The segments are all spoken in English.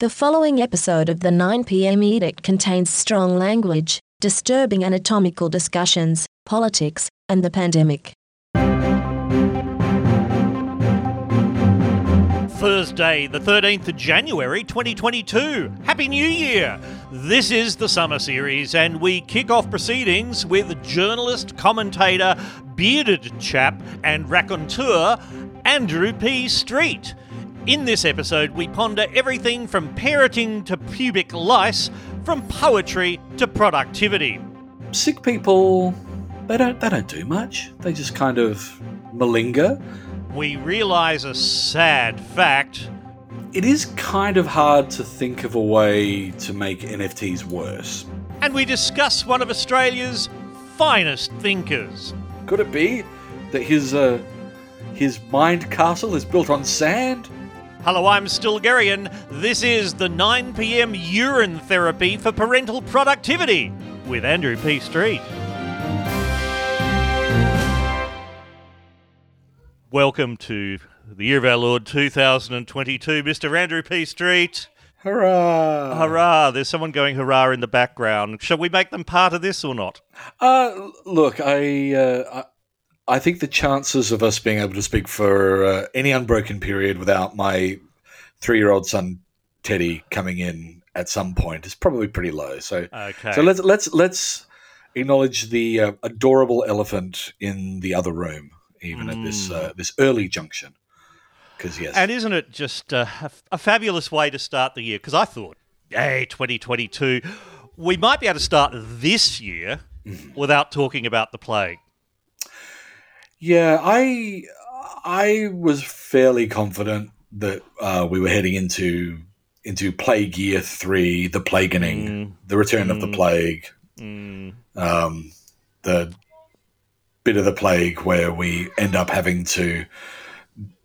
The following episode of the 9pm edict contains strong language, disturbing anatomical discussions, politics, and the pandemic. Thursday, the 13th of January 2022. Happy New Year! This is the summer series, and we kick off proceedings with journalist, commentator, bearded chap, and raconteur Andrew P. Street. In this episode, we ponder everything from parenting to pubic lice, from poetry to productivity. sick people they don't they don't do much they just kind of malinger We realise a sad fact. it is kind of hard to think of a way to make nfts worse and we discuss one of Australia's finest thinkers. could it be that his uh his mind castle is built on sand Hello, I'm Stilgherrian. This is the 9 pm urine therapy for parental productivity with Andrew P. Street. Welcome to the year of our Lord 2022, Mr. Andrew P. Street. hurrah Hurrah! There's someone going hurrah in the background. Shall we make them part of this or not? uh look i uh I, think the chances of us being able to speak for uh, any unbroken period without my three-year-old son teddy coming in at some point is probably pretty low so Okay. So let's let's let's acknowledge the uh, adorable elephant in the other room, even at this uh, this early junction. Because yes, And isn't it just uh, a, a fabulous way to start the year? Because I thought, hey, 2022, we might be able to start this year without talking about the plague. Yeah, I I was fairly confident that uh, we were heading into into plague year three, the plaguening, Mm. the return of the Mm. plague, Mm, um, the bit of the plague where we end up having to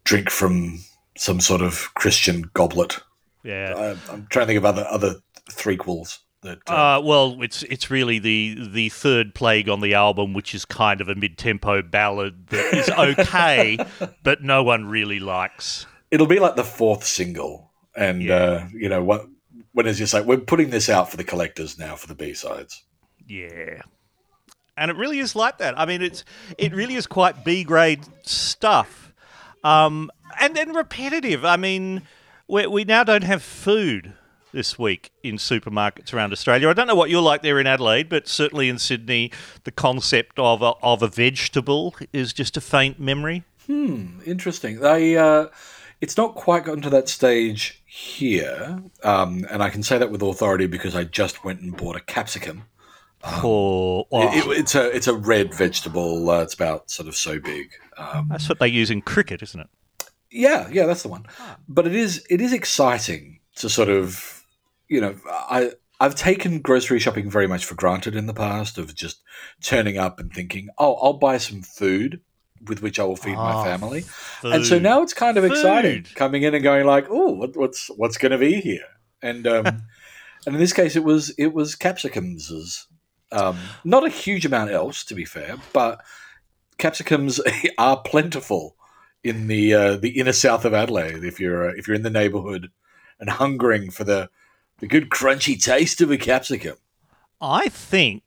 drink from some sort of Christian goblet. yeah. I, I'm trying to think of other other threequels that. Uh, Uh, well, it's it's really the the third plague on the album, which is kind of a mid tempo ballad that is okay, but no one really likes. it'll be like the fourth single, and Yeah. uh, you know what? When it's just like we're putting this out for the collectors now for the B sides. Yeah. And it really is like that. I mean, it's it really is quite B grade stuff, um, and then repetitive. I mean, we we now don't have food this week in supermarkets around Australia. I don't know what you're like there in Adelaide, but certainly in Sydney, the concept of a, of a vegetable is just a faint memory. Hmm, interesting. They. Uh, it's not quite gotten to that stage here, um, and I can say that with authority because I just went and bought a capsicum. Or oh, It- it- it's a it's a red vegetable. Uh, it's about sort of so big. Um, that's what they use in cricket, isn't it? yeah, yeah, that's the one. But it is it is exciting to sort of you know I I've taken grocery shopping very much for granted in the past of just turning up and thinking oh I'll buy some food with which I will feed Ah, my family. And so now it's kind of exciting coming in and going like, oh, what, what's what's going to be here? And um, and in this case, it was it was capsicums. Um, not a huge amount else, to be fair, but capsicums are plentiful in the uh, the inner south of Adelaide. If you're uh, if you're in the neighbourhood and hungering for the the good crunchy taste of a capsicum. I think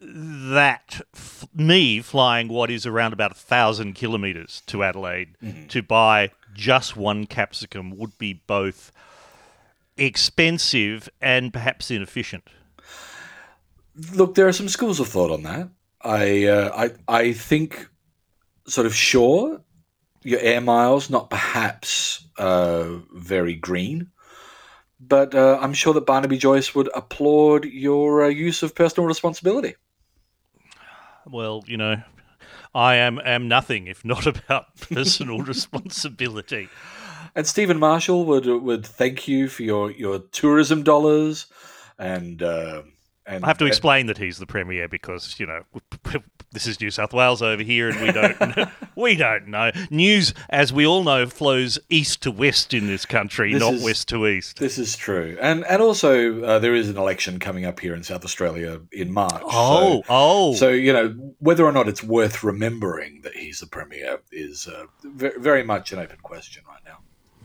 that f- me flying what is around about a thousand kilometres to Adelaide to buy just one capsicum would be both expensive and perhaps inefficient. Look, there are some schools of thought on that. I uh, I I think sort of sure your air miles not perhaps uh, very green, but uh, I'm sure that Barnaby Joyce would applaud your uh, use of personal responsibility. Well, you know, I am am nothing if not about personal responsibility. And Steven Marshall would would thank you for your, your tourism dollars, and uh, and I have to explain that he's the premier because you know this is New South Wales over here, and we don't we don't know news, as we all know, flows east to west in this country, This not is- west to east. This is true, and and also uh, there is an election coming up here in South Australia in March. Oh, so, oh, so you know whether or not it's worth remembering that he's the premier is uh, ve- very much an open question right now.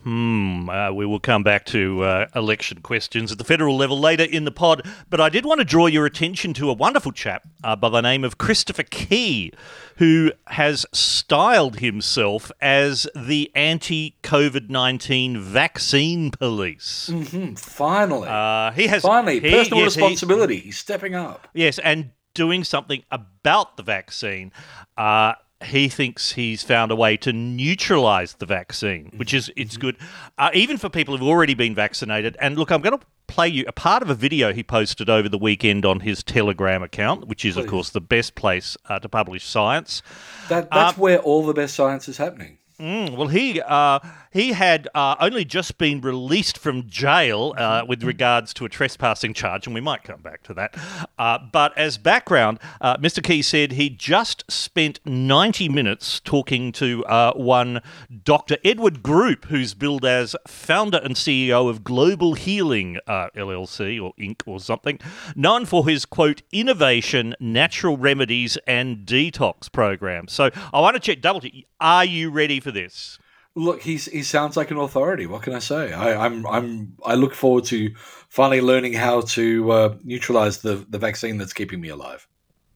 Hmm, uh, we will come back to uh, election questions at the federal level later in the pod, but I did want to draw your attention to a wonderful chap uh, by the name of Christopher Key, who has styled himself as the anti COVID 19 vaccine police. Mm-hmm. Finally. Uh, he has Finally, he- personal yes, he- responsibility. He's stepping up. Yes, and doing something about the vaccine. Uh, he thinks he's found a way to neutralize the vaccine, which is it's good, uh, even for people who've already been vaccinated. And look, I'm going to play you a part of a video he posted over the weekend on his Telegram account, which is of course the best place uh, to publish science. That, that's where all the best science is happening. Mm, well, he uh, he had uh, only just been released from jail uh, with regards to a trespassing charge, and we might come back to that. Uh, but as background, uh, Mr. Key said he just spent 90 minutes talking to uh, one Dr. Edward Group, who's billed as founder and CEO of Global Healing uh, LLC or Inc. or something, known for his quote innovation, natural remedies, and detox program. So I want to check, double check. Are you ready for this? Look, he's he sounds like an authority. What can I say? I, I'm I'm I look forward to finally learning how to uh, neutralize the the vaccine that's keeping me alive.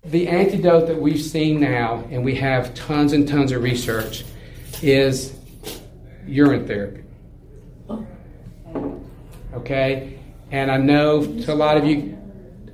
The antidote that we've seen now, and we have tons and tons of research, is urine therapy. Okay? And I know to a lot of you,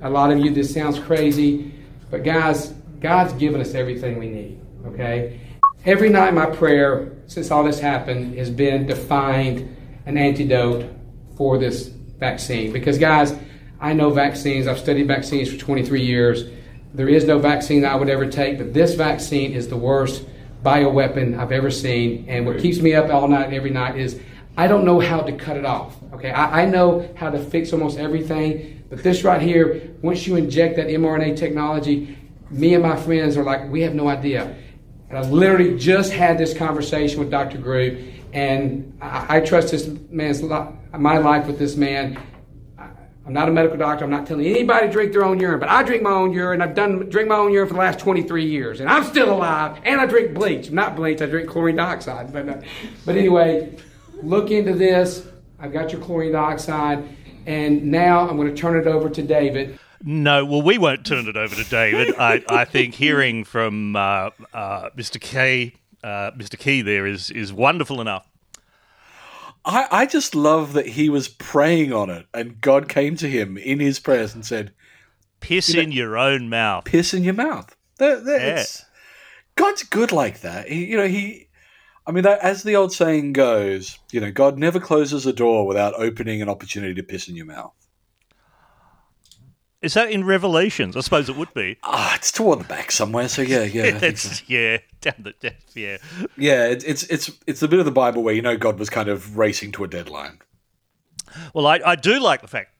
a lot of you, this sounds crazy, but guys, God's given us everything we need. Okay? Every night, my prayer since all this happened has been to find an antidote for this vaccine. Because, guys, I know vaccines. I've studied vaccines for 23 years. There is no vaccine I would ever take, but this vaccine is the worst bioweapon I've ever seen. And what keeps me up all night, every night, is I don't know how to cut it off. Okay, I, I know how to fix almost everything, but this right here, once you inject that mRNA technology, me and my friends are like, we have no idea. And I literally just had this conversation with Dr. Group, and I, I trust this man's li- my life with this man. I- I'm not a medical doctor. I'm not telling anybody to drink their own urine, but I drink my own urine. I've done drink my own urine for the last 23 years, and I'm still alive. And I drink bleach. Not bleach. I drink chlorine dioxide. But uh, but anyway, look into this. I've got your chlorine dioxide, and now I'm going to turn it over to David. No, well, we won't turn it over to David. I, I think hearing from uh, uh, Mr. Key, uh, Mr. Key, there is is wonderful enough. I, I just love that he was praying on it, and God came to him in his prayers and said, Piss in your own mouth. "Piss in your mouth." That, that- Yeah. God's good like that. He, you know, he. I mean, that, as the old saying goes, you know, God never closes a door without opening an opportunity to piss in your mouth. Is that in Revelations? I suppose it would be. Ah, it's toward the back somewhere. So yeah, yeah, I so. Yeah, down the depth. Yeah. yeah. It's it's it's it's the bit of the Bible where you know God was kind of racing to a deadline. Well, I, I do like the fact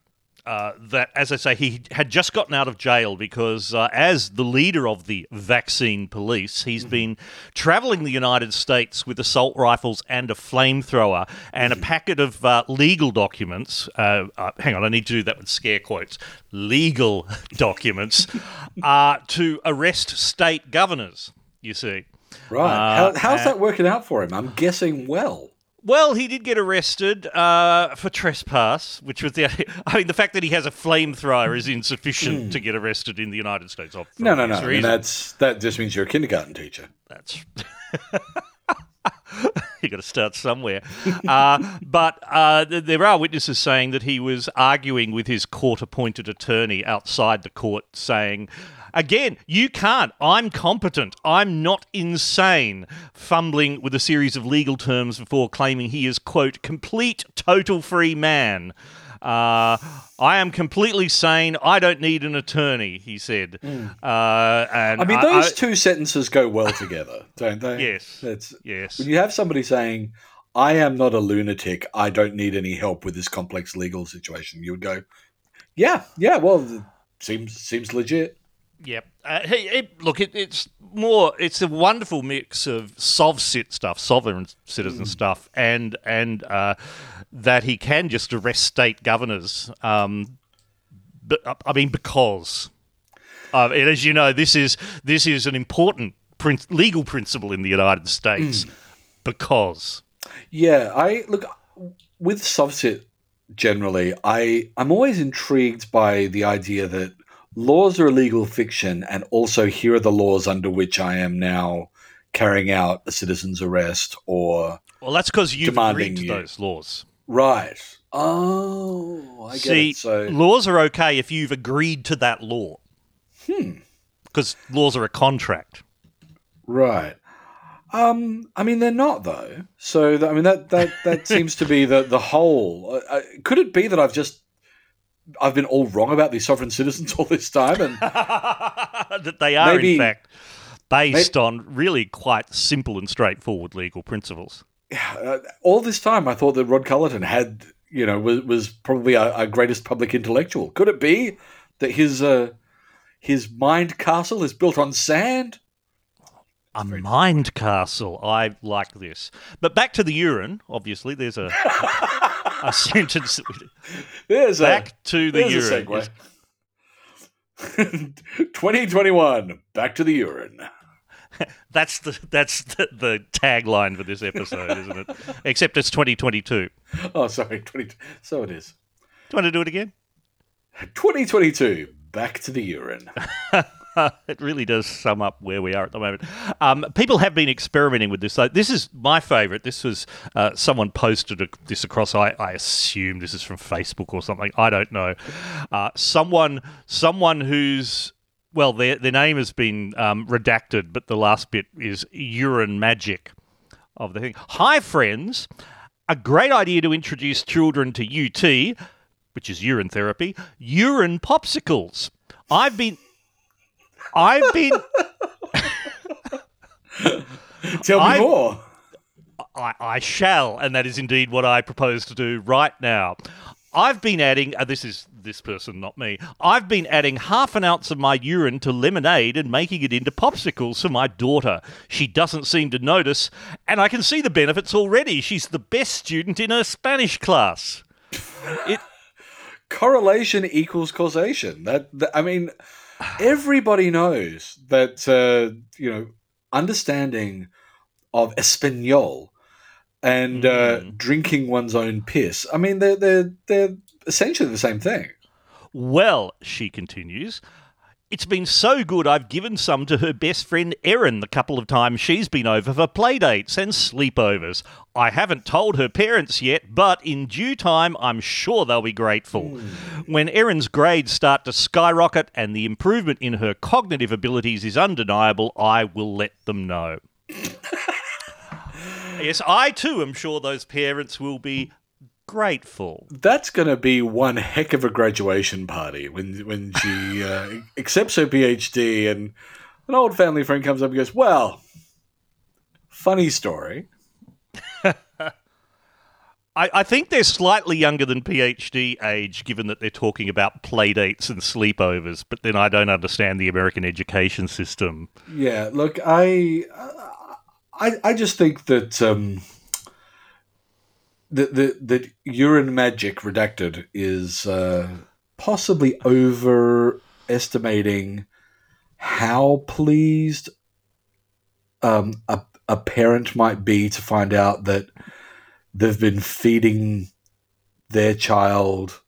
uh, that, as I say, he had just gotten out of jail because, uh, as the leader of the vaccine police, he's been traveling the United States with assault rifles and a flamethrower and a packet of uh, legal documents. Uh, uh, hang on, I need to do that with scare quotes. Legal documents uh, to arrest state governors. You see. Right? How, how's that working out for him? I'm guessing well. Well, he did get arrested uh, for trespass, which was the. I mean, the fact that he has a flamethrower is insufficient to get arrested in the United States. No, no, no. obvious I mean, that's that just means you're a kindergarten teacher. That's. you got to start somewhere. Uh, but uh, there are witnesses saying that he was arguing with his court appointed attorney outside the court, saying, Again, you can't. I'm competent. I'm not insane. Fumbling with a series of legal terms before claiming he is, quote, complete, total free man. Uh, I am completely sane. I don't need an attorney, he said. Uh, and. I mean, those two sentences go well together, don't they? Yes. That's Yes. when you have somebody saying, "I am not a lunatic. I don't need any help with this complex legal situation." You would go, "Yeah, yeah. Well, seems seems legit." Yep. Uh, hey, it, look, it, it's more. It's a wonderful mix of sov-sit stuff, sovereign citizen stuff, and and uh, that he can just arrest state governors. Um, but I mean, because, uh, and as you know, this is this is an important prin- legal principle in the United States. Because Yeah, I look. with Sovsit generally, I I'm always intrigued by the idea that laws are a legal fiction, and also here are the laws under which I am now carrying out a citizen's arrest or Well, that's because you've Demanding agreed to you. those laws. right. Oh, I get See, it. So laws are okay if you've agreed to that law. Hmm. Because laws are a contract. right. Um, I mean, they're not though. So I mean, that that that seems to be the the whole. Uh, uh, could it be that I've just I've been all wrong about these sovereign citizens all this time, and that they are, Maybe- in fact, based on really quite simple and straightforward legal principles. uh, all this time I thought that Rod Culleton had, you know, was, was probably our, our greatest public intellectual. Could it be that his uh, his mind castle is built on sand? A mind castle. I like this. But back to the urine. Obviously, there's a a sentence. There's Back a, to the urine. a segue. 2021, back to the urine. That's the that's the, the tagline for this episode, isn't it? Except it's 2022. Oh, sorry, 20, so it is. Do you want to do it again? 2022, back to the urine. it really does sum up where we are at the moment. Um, people have been experimenting with this. So this is my favourite. This was uh, someone posted this across. I, I assume this is from Facebook or something. I don't know. Uh, someone someone who's well, their their name has been um, redacted, but the last bit is urine magic of the thing. Hi, friends. A great idea to introduce children to UT, which is urine therapy, urine popsicles. I've been I've been Tell me I- more. I, I shall, and that is indeed what I propose to do right now. I've been adding, uh, this is this person, not me. I've been adding half an ounce of my urine to lemonade and making it into popsicles for my daughter. She doesn't seem to notice, and I can see the benefits already. She's the best student in her Spanish class. It, correlation equals causation. That, that- I mean, everybody knows that uh, you know understanding of Espanol and uh, Mm. drinking one's own piss. I mean, they're they're they're essentially the same thing. Well, she continues, it's been so good I've given some to her best friend Erin the couple of times she's been over for playdates and sleepovers. I haven't told her parents yet, but in due time I'm sure they'll be grateful. Hmm. When Erin's grades start to skyrocket and the improvement in her cognitive abilities is undeniable, I will let them know. yes, I too am sure those parents will be grateful. That's going to be one heck of a graduation party when when she uh, accepts her PhD and an old family friend comes up and goes, "Well, funny story." I, I think they're slightly younger than PhD age, given that they're talking about playdates and sleepovers. But then I don't understand the American education system. Yeah, look, I, I, I just think that um, that that that urine magic redacted is uh, possibly overestimating how pleased um, a a parent might be to find out that they've been feeding their child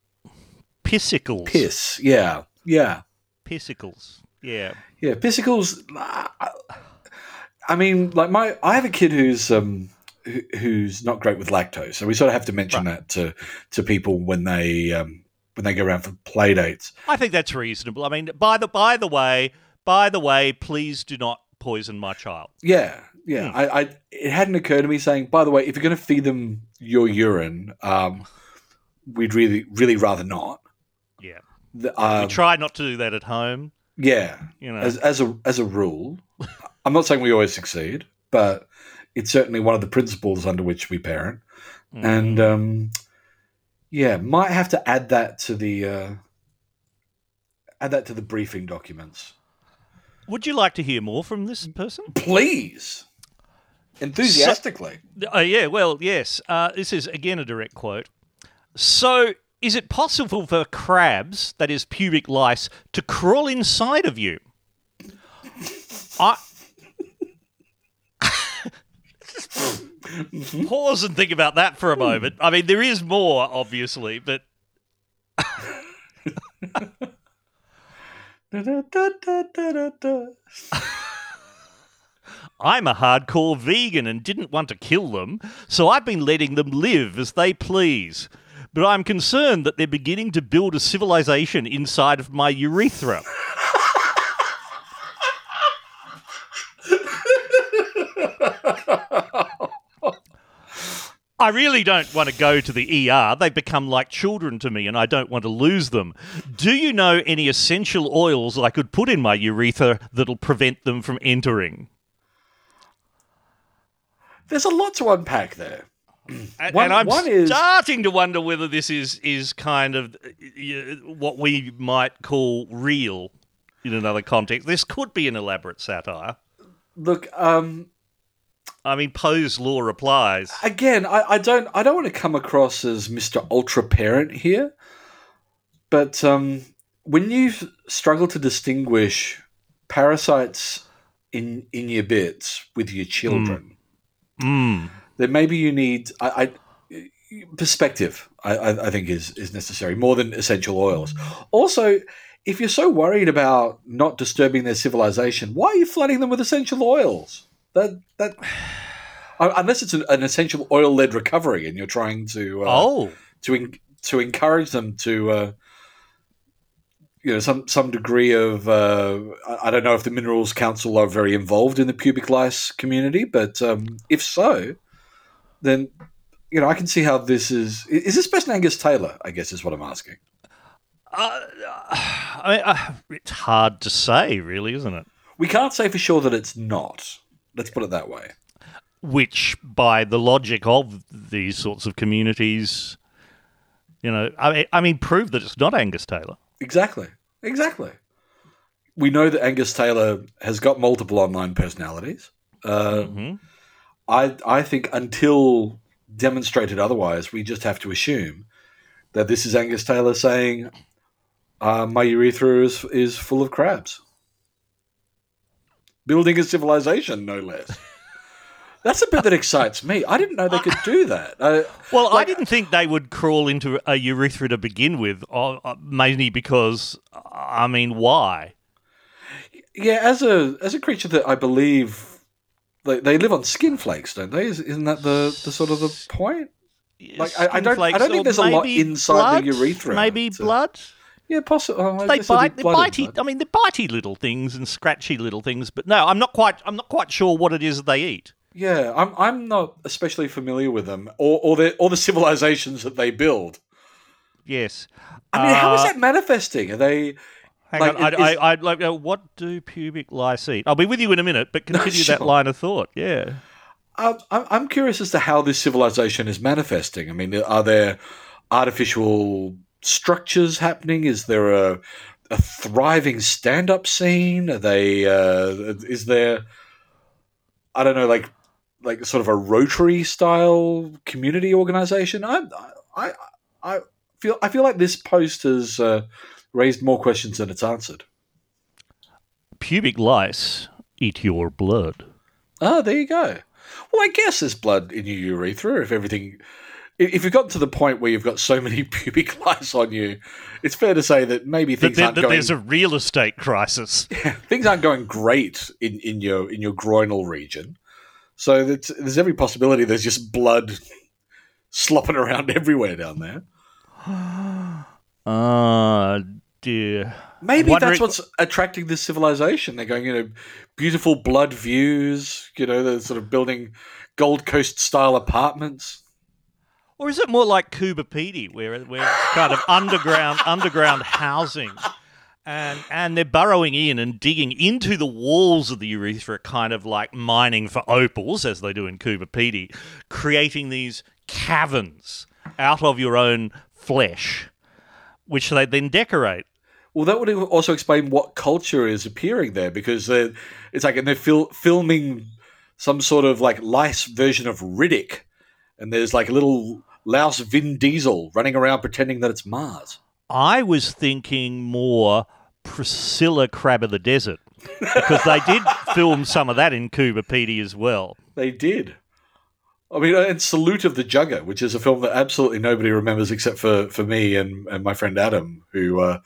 Pissicles. piss. Yeah, yeah. Pissicles. Yeah. Yeah, Pissicles. I mean, like my, I have a kid who's um who's not great with lactose, so we sort of have to mention that to to people when they um when they go around for play dates. I think that's reasonable. I mean, by the by the way, by the way, please do not poison my child. Yeah, yeah. I, I it hadn't occurred to me saying, by the way, if you're going to feed them your urine, um, we'd really really rather not. Yeah. The- we Um, try not to do that at home. yeah, You know. as as a as a rule, I'm not saying we always succeed, but it's certainly one of the principles under which we parent. Mm. and um, yeah, might have to add that to the uh, add that to the briefing documents, Would you like to hear more from this person? please, enthusiastically. Oh, yeah, well, yes. Uh, this is again a direct quote. So, is it possible for crabs, that is pubic lice, to crawl inside of you? I. this is Pause and think about that for a moment. I mean, there is more, obviously, but I'm a hardcore vegan and didn't want to kill them, so I've been letting them live as they please. But I'm concerned that they're beginning to build a civilization inside of my urethra. I really don't want to go to the ER. They become like children to me and I don't want to lose them. Do you know any essential oils I could put in my urethra that'll prevent them from entering? There's a lot to unpack there. And, One- and I'm is- starting to wonder whether this is is kind of what we might call real in another context. This could be an elaborate satire. Look, um, I mean, Poe's law applies. again, I, I don't I don't want to come across as Mr. Ultra Parent here, but um, when you struggle to distinguish parasites in in your bits with your children, Mm. then maybe you need I, I perspective. I, I, I think is is necessary more than essential oils. Also. If you're so worried about not disturbing their civilization, why are you flooding them with essential oils? That that unless it's an, an essential oil led recovery and you're trying to uh, Oh, to en- to encourage them to uh, you know some some degree of uh, I- I don't know if the Minerals Council are very involved in the pubic lice community, but um, if so, then you know I can see how this is. Is this best Angus Taylor? I guess is what I'm asking. uh, I mean, uh, it's hard to say, really, isn't it? We can't say for sure that it's not. Let's put it that way. Which, by the logic of these sorts of communities, you know, I mean, I mean, prove that it's not Angus Taylor. Exactly. Exactly. We know that Angus Taylor has got multiple online personalities. Uh, Mhm. I I think until demonstrated otherwise, we just have to assume that this is Angus Taylor saying, uh, "My urethra is is full of crabs." Building a civilization, no less. That's a bit that excites me. I didn't know they could do that. Uh, Well, I didn't think they would crawl into a urethra to begin with, uh, uh, mainly because, I mean, why? yeah, as a as a creature that I believe they, they live on skin flakes, don't they? Is, isn't that the, the sort of the point? Like, I- I don't- I don't think there's a lot maybe inside the urethra Maybe to- blood. Yeah, possibly. Oh, They guess it'd be bite. In bitey. I mean, they're bitey little things and scratchy little things. But no, I'm not quite. I'm not quite sure what it is that they eat. Yeah, I'm I'm not especially familiar with them or or the or the civilizations that they build. Yes. I mean, how is Uh, that manifesting? Are they? Hang Like, on, is- I, I, I'd like. Uh, what do pubic lice eat? I'll be with you in a minute, but continue that sure. line of thought. Yeah. I'm I'm I'm curious as to how this civilization is manifesting. I mean, are there artificial structures happening? Is there a a thriving stand-up scene? Are they? Uh, is there? I don't know, like like sort of a Rotary style community organization. I I I feel I feel like this post has uh, raised more questions than it's answered. Pubic lice eat your blood. Oh, there you go. Well, I guess there's blood in your urethra if everything. If you've gotten to the point where you've got so many pubic lice on you, it's fair to say that maybe things there- aren't that going there's a real estate crisis. things aren't going great in, in your in your groinal region. So that's, there's every possibility there's just blood slopping around everywhere down there. Ah, dear. Maybe Wondering- that's what's attracting this civilization. They're going, you know, beautiful blood views. You know, they're sort of building Gold Coast style apartments. Or is it more like Coober Pedy, where where it's kind of underground underground housing, and and they're burrowing in and digging into the walls of the urethra, kind of like mining for opals, as they do in Coober Pedy, creating these caverns out of your own flesh, which they then decorate. Well, that would also explain what culture is appearing there because it's like, and they're fil- filming some sort of like lice version of Riddick, and there's like a little louse Vin Diesel running around pretending that it's Mars. I was thinking more Priscilla Crab of the Desert because they did film some of that in Coober Pedy as well. They did. I mean, and Salute of the Jugger, which is a film that absolutely nobody remembers except for, for me and, and my friend Adam, who uh,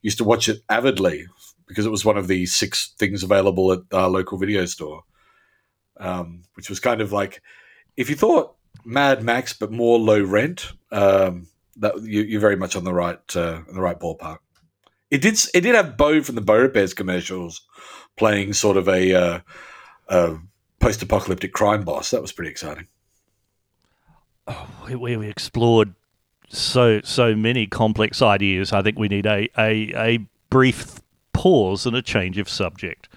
used to watch it avidly because it was one of the six things available at our local video store. Um, which was kind of like if you thought Mad Max but more low rent, um, that you, are very much on the right uh, the right ballpark. It did it did have Bo from the Beaurepaires commercials playing sort of a, uh, a post apocalyptic crime boss. That was pretty exciting. Oh, we, we explored so so many complex ideas. I think we need a a, a brief pause and a change of subject.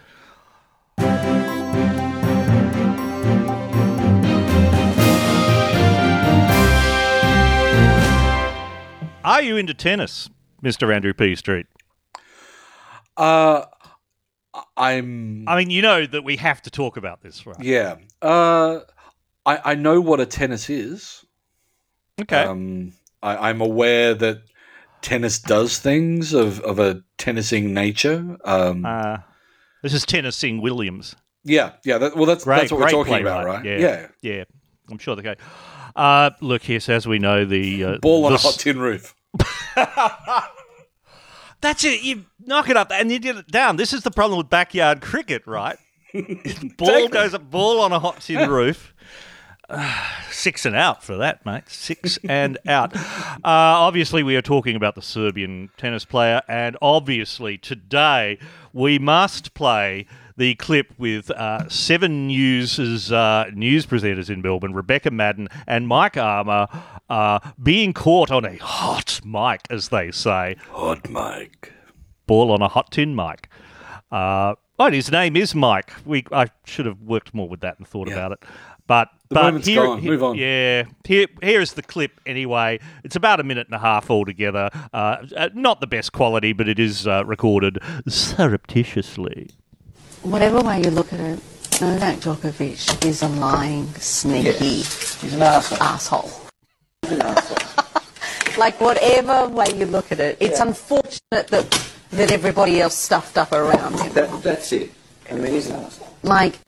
Are you into tennis, Mr. Andrew P. Street? Uh, I'm. I mean, you know that we have to talk about this, right? Yeah. Uh, I, I know what a tennis is. Okay. Um, I, I'm aware that tennis does things of, of a tennising nature. Um, uh, this is tennising Williams. Yeah, yeah. That, well, that's great, that's what we're talking about, right? Yeah, yeah, yeah. I'm sure they go. Uh, look, yes, as we know, the uh, ball on the a hot tin roof. That's it. You knock it up and you get it down. This is the problem with backyard cricket, right? ball goes up, ball on a hot tin roof. Uh, six and out for that, mate. Six and out. Uh, obviously, we are talking about the Serbian tennis player, and obviously, today we must play the clip with uh, Seven News' uh, news presenters in Melbourne, Rebecca Maddern and Mike Amor, uh, being caught on a hot mic, as they say. Hot mic. Ball on a hot tin mic. Uh, oh, his name is Mike. We I should have worked more with that and thought yeah. about it. But the but here, gone. Move on. Yeah, here here is the clip. Anyway, it's about a minute and a half altogether. Uh, uh not the best quality, but it is uh, recorded surreptitiously whatever way you look at it, Novak Djokovic is a lying, sneaky yes. He's an asshole. asshole. He's an asshole. like whatever way you look at it, it's yeah. unfortunate that that everybody else stuffed up around him. That, that's it. I mean, he's an asshole. Like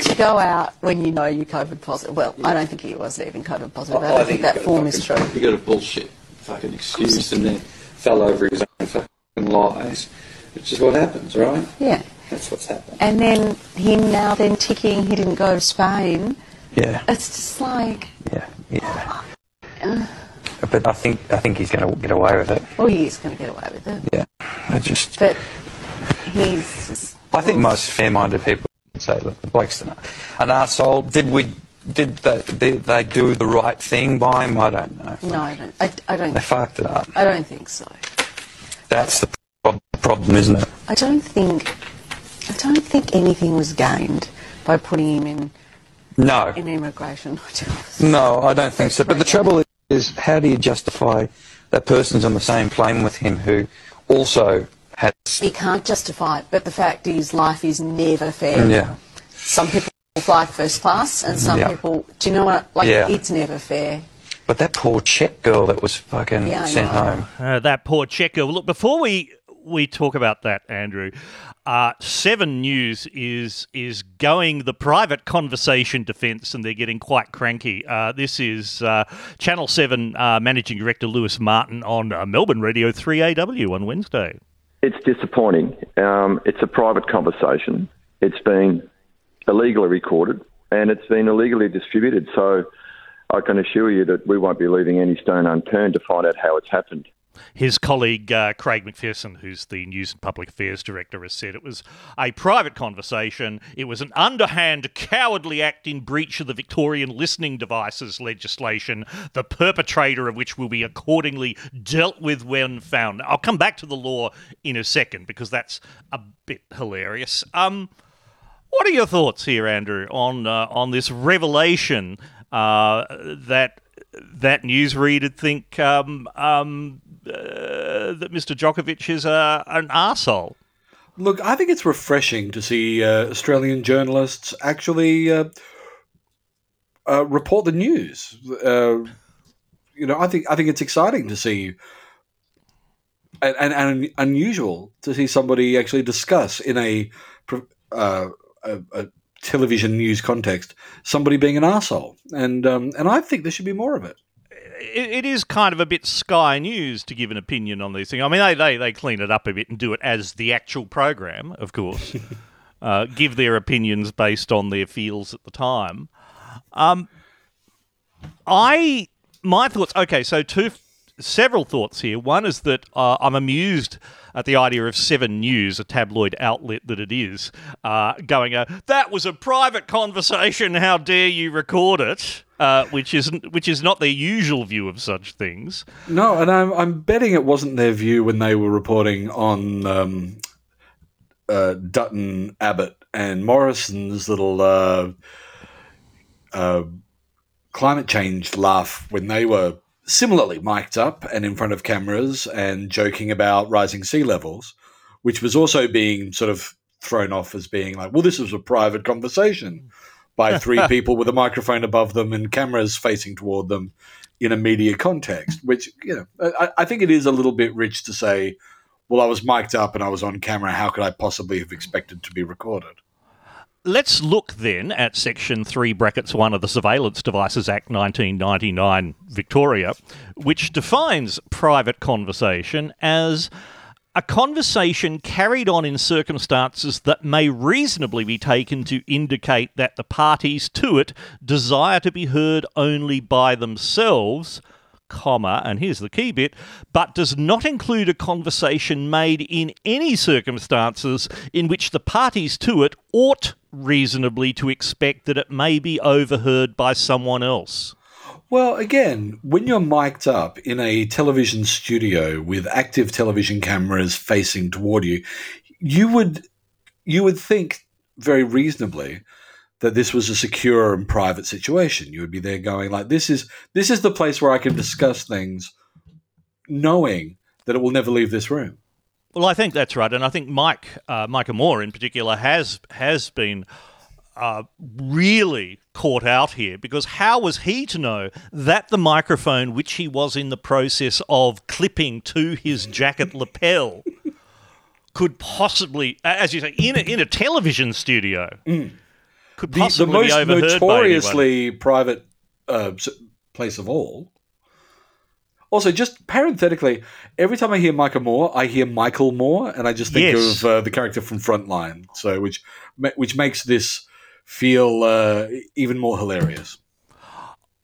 to go out when you know you're COVID positive. Well, yeah. I don't think he was even COVID positive. I, I, I think, think that form is true. He got a bullshit fucking excuse and then fell over his own fucking lies which is what happens, right? Yeah. That's what's happened. And then him now then ticking, he didn't go to Spain. Yeah. It's just like. Yeah, yeah. Uh, but I think I think he's going to get away with it. Well, he is going to get away with it. Yeah. I just. But he's. Just, I think most fair-minded people would say, look, the bloke's an, an arsehole. Did we did they, did they do the right thing by him? I don't know. No, I don't. I, I don't. They fucked it up. I don't think so. That's the problem, isn't it? I don't think I don't think anything was gained by putting him in no in immigration. no, I don't think so. But the trouble is, how do you justify that person's on the same plane with him who also has? He can't justify it. But the fact is, life is never fair. Yeah. Some people fly first class, and some yeah. people. Do you know what? Like, yeah. it's never fair. But that poor Czech girl that was fucking yeah, sent home. Uh, that poor Czech girl. Look, before we we talk about that, Andrew, uh, Seven News is is going the private conversation defence, and they're getting quite cranky. Uh, this is uh, Channel Seven uh, Managing Director Lewis Martin on uh, Melbourne Radio 3AW on Wednesday. It's disappointing. Um, it's a private conversation. It's been illegally recorded and it's been illegally distributed. So I can assure you that we won't be leaving any stone unturned to find out how it's happened. His colleague uh, Craig McPherson, who's the News and Public Affairs Director, has said it was a private conversation. It was an underhand, cowardly act in breach of the Victorian listening devices legislation, the perpetrator of which will be accordingly dealt with when found. I'll come back to the law in a second because that's a bit hilarious. Um, what are your thoughts here, Andrew, on uh, on this revelation uh, that that newsreader think um, um, uh, that Mr. Djokovic is a, an arsehole. Look, I think it's refreshing to see uh, Australian journalists actually uh, uh report the news. Uh, you know, I think I think it's exciting to see, and, and, and unusual to see somebody actually discuss in a, a, a television news context somebody being an asshole, and um, and I think there should be more of it. It, it is kind of a bit Sky News to give an opinion on these things. I mean, they, they, they clean it up a bit and do it as the actual program, of course. uh, give their opinions based on their feels at the time. Um, I my thoughts. Okay, so two several thoughts here. One is that uh, I'm amused at the idea of Seven News, a tabloid outlet that it is, uh, going, uh, "That was a private conversation. How dare you record it?" Uh, which isn't, which is not their usual view of such things. No, and I'm, I'm betting it wasn't their view when they were reporting on um, uh, Dutton, Abbott, and Morrison's little uh, uh, climate change laugh when they were similarly mic'd up and in front of cameras and joking about rising sea levels, which was also being sort of thrown off as being like, well, this was a private conversation by three people with a microphone above them and cameras facing toward them in a media context, which, you know, I, I think it is a little bit rich to say, well, I was mic'd up and I was on camera. How could I possibly have expected to be recorded? Let's look then at Section 3 brackets 1 of the Surveillance Devices Act 1999 Victoria, which defines private conversation as a conversation carried on in circumstances that may reasonably be taken to indicate that the parties to it desire to be heard only by themselves comma, and here's the key bit, but does not include a conversation made in any circumstances in which the parties to it ought reasonably to expect that it may be overheard by someone else. Well, again, when you're mic'd up in a television studio with active television cameras facing toward you, you would you would think very reasonably that this was a secure and private situation. You would be there going like this is this is the place where I can discuss things knowing that it will never leave this room. Well, I think that's right, and I think Mike, uh, Mike Amor in particular, has has been uh, really caught out here because how was he to know that the microphone, which he was in the process of clipping to his jacket lapel, could possibly, as you say, in a, in a television studio, mm. Could the, the most notoriously private uh, place of all also, just parenthetically, every time I hear Mike Amor, I hear Michael Moore, and I just think Yes. of uh, the character from Frontline. So, which which makes this feel uh, even more hilarious.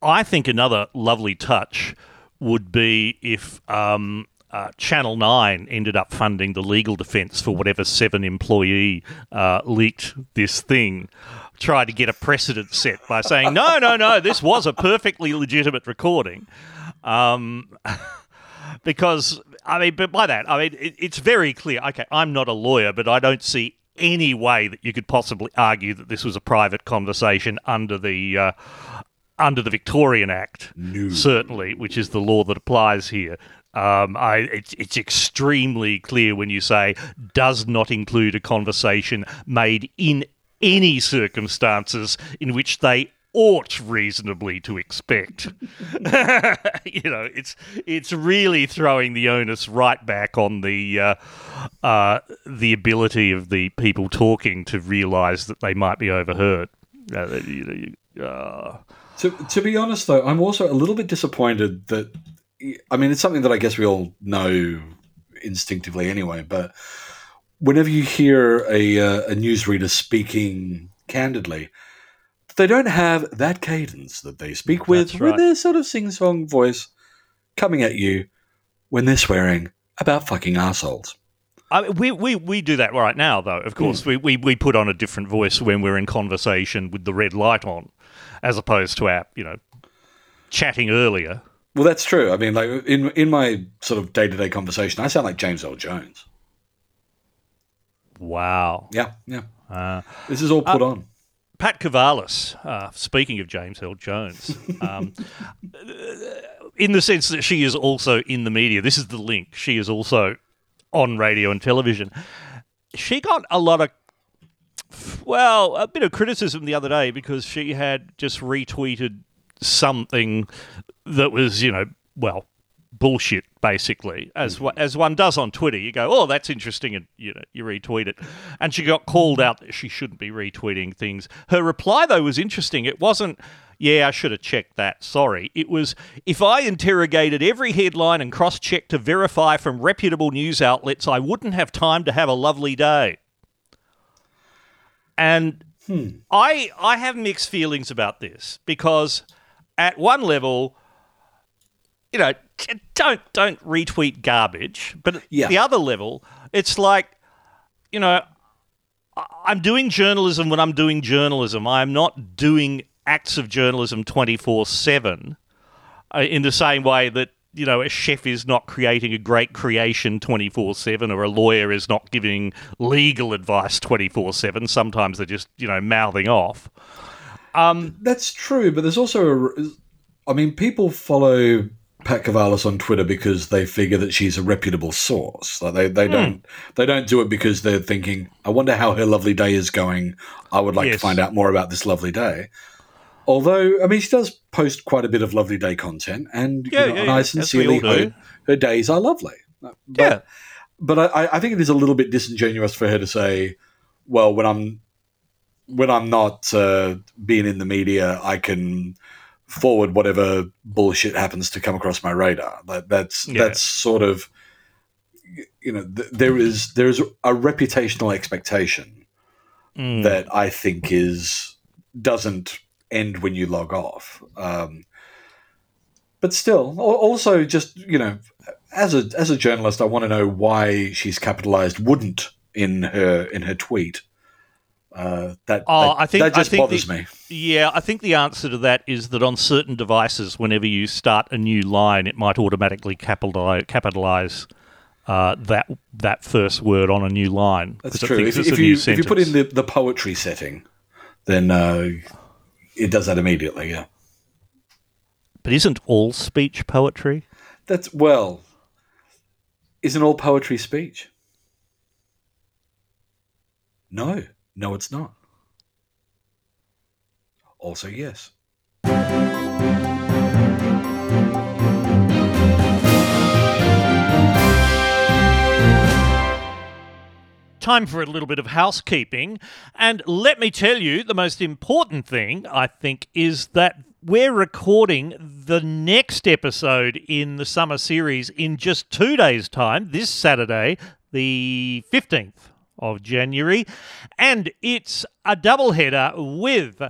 I think another lovely touch would be if um, uh, Channel 9 ended up funding the legal defence for whatever Seven employee uh, leaked this thing. Tried to get a precedent set by saying, no, no, no, this was a perfectly legitimate recording. Um, because, I mean, but by that, I mean, it, it's very clear. Okay, I'm not a lawyer, but I don't see any way that you could possibly argue that this was a private conversation under the. Uh, under the Victorian Act, certainly, which is the law that applies here. Um, I, it's, it's extremely clear when you say does not include a conversation made in any circumstances in which they ought reasonably to expect. you know, it's it's really throwing the onus right back on the uh, uh, the ability of the people talking to realise that they might be overheard. Uh, you know, uh, To, to be honest, though, I'm also a little bit disappointed that. I mean, it's something that I guess we all know instinctively anyway, but whenever you hear a, uh, a newsreader speaking candidly, they don't have that cadence that they speak with, That's with right. their sort of sing song voice coming at you when they're swearing about fucking assholes. I mean, we, we, we do that right now, though. Of course, we, we, we put on a different voice when we're in conversation with the red light on, as opposed to our, you know, chatting earlier. Well, that's true. I mean, like in in my sort of day to day conversation, I sound like James Earl Jones. Wow. Yeah, yeah. Uh, This is all put on. Pat Karvelas, uh, speaking of James Earl Jones, um, in the sense that she is also in the media, this is the link. She is also on radio and television. She got a lot of, well, a bit of criticism the other day because she had just retweeted something that was, you know, well, bullshit, basically, as mm. as one does on Twitter. You go, "Oh, that's interesting," and you know, you retweet it. And she got called out that she shouldn't be retweeting things. Her reply though was interesting. It wasn't. Yeah, I should have checked that. Sorry. It was if I interrogated every headline and cross checked to verify from reputable news outlets, I wouldn't have time to have a lovely day. And hmm. I I have mixed feelings about this because at one level, you know, don't don't retweet garbage, but Yeah. the other level, it's like, you know, I'm doing journalism when I'm doing journalism. I'm not doing acts of journalism 24 7 uh, in the same way that, you know, a chef is not creating a great creation 24 7 or a lawyer is not giving legal advice 24 7. Sometimes they're just, you know, mouthing off. That's true, but there's also a. I mean, people follow Pat Karvelas on Twitter because they figure that she's a reputable source. Like they, they don't they don't do it because they're thinking, I wonder how her lovely day is going. I would like Yes. to find out more about this lovely day. Although, I mean, she does post quite a bit of lovely day content, and, you know, yeah, and yeah, I sincerely hope her days are lovely. But, Yeah. but I, I think it is a little bit disingenuous for her to say, "Well, when I'm when I'm not uh, being in the media, I can forward whatever bullshit happens to come across my radar." That, that's Yeah. that's sort of you know th- there is there is a reputational expectation Mm. that I think is doesn't end when you log off. Um, but still, also just you know, as a as a journalist, I want to know why she's capitalized "wouldn't" in her in her tweet. Uh, that Oh, that, I think- that just think bothers the- me. Yeah, I think the answer to that is that on certain devices, whenever you start a new line, it might automatically capitalize, capitalize uh, that that first word on a new line. That's true. If, if you if you put in the, the poetry setting, then uh, it does that immediately. Yeah, but isn't all speech poetry? that's well. Isn't all poetry speech? No, no, it's not. Also, yes. Time for a little bit of housekeeping. And let me tell you, the most important thing, I think, is that we're recording the next episode in the summer series in just two days' time, this Saturday, the 15th of January. And it's a doubleheader with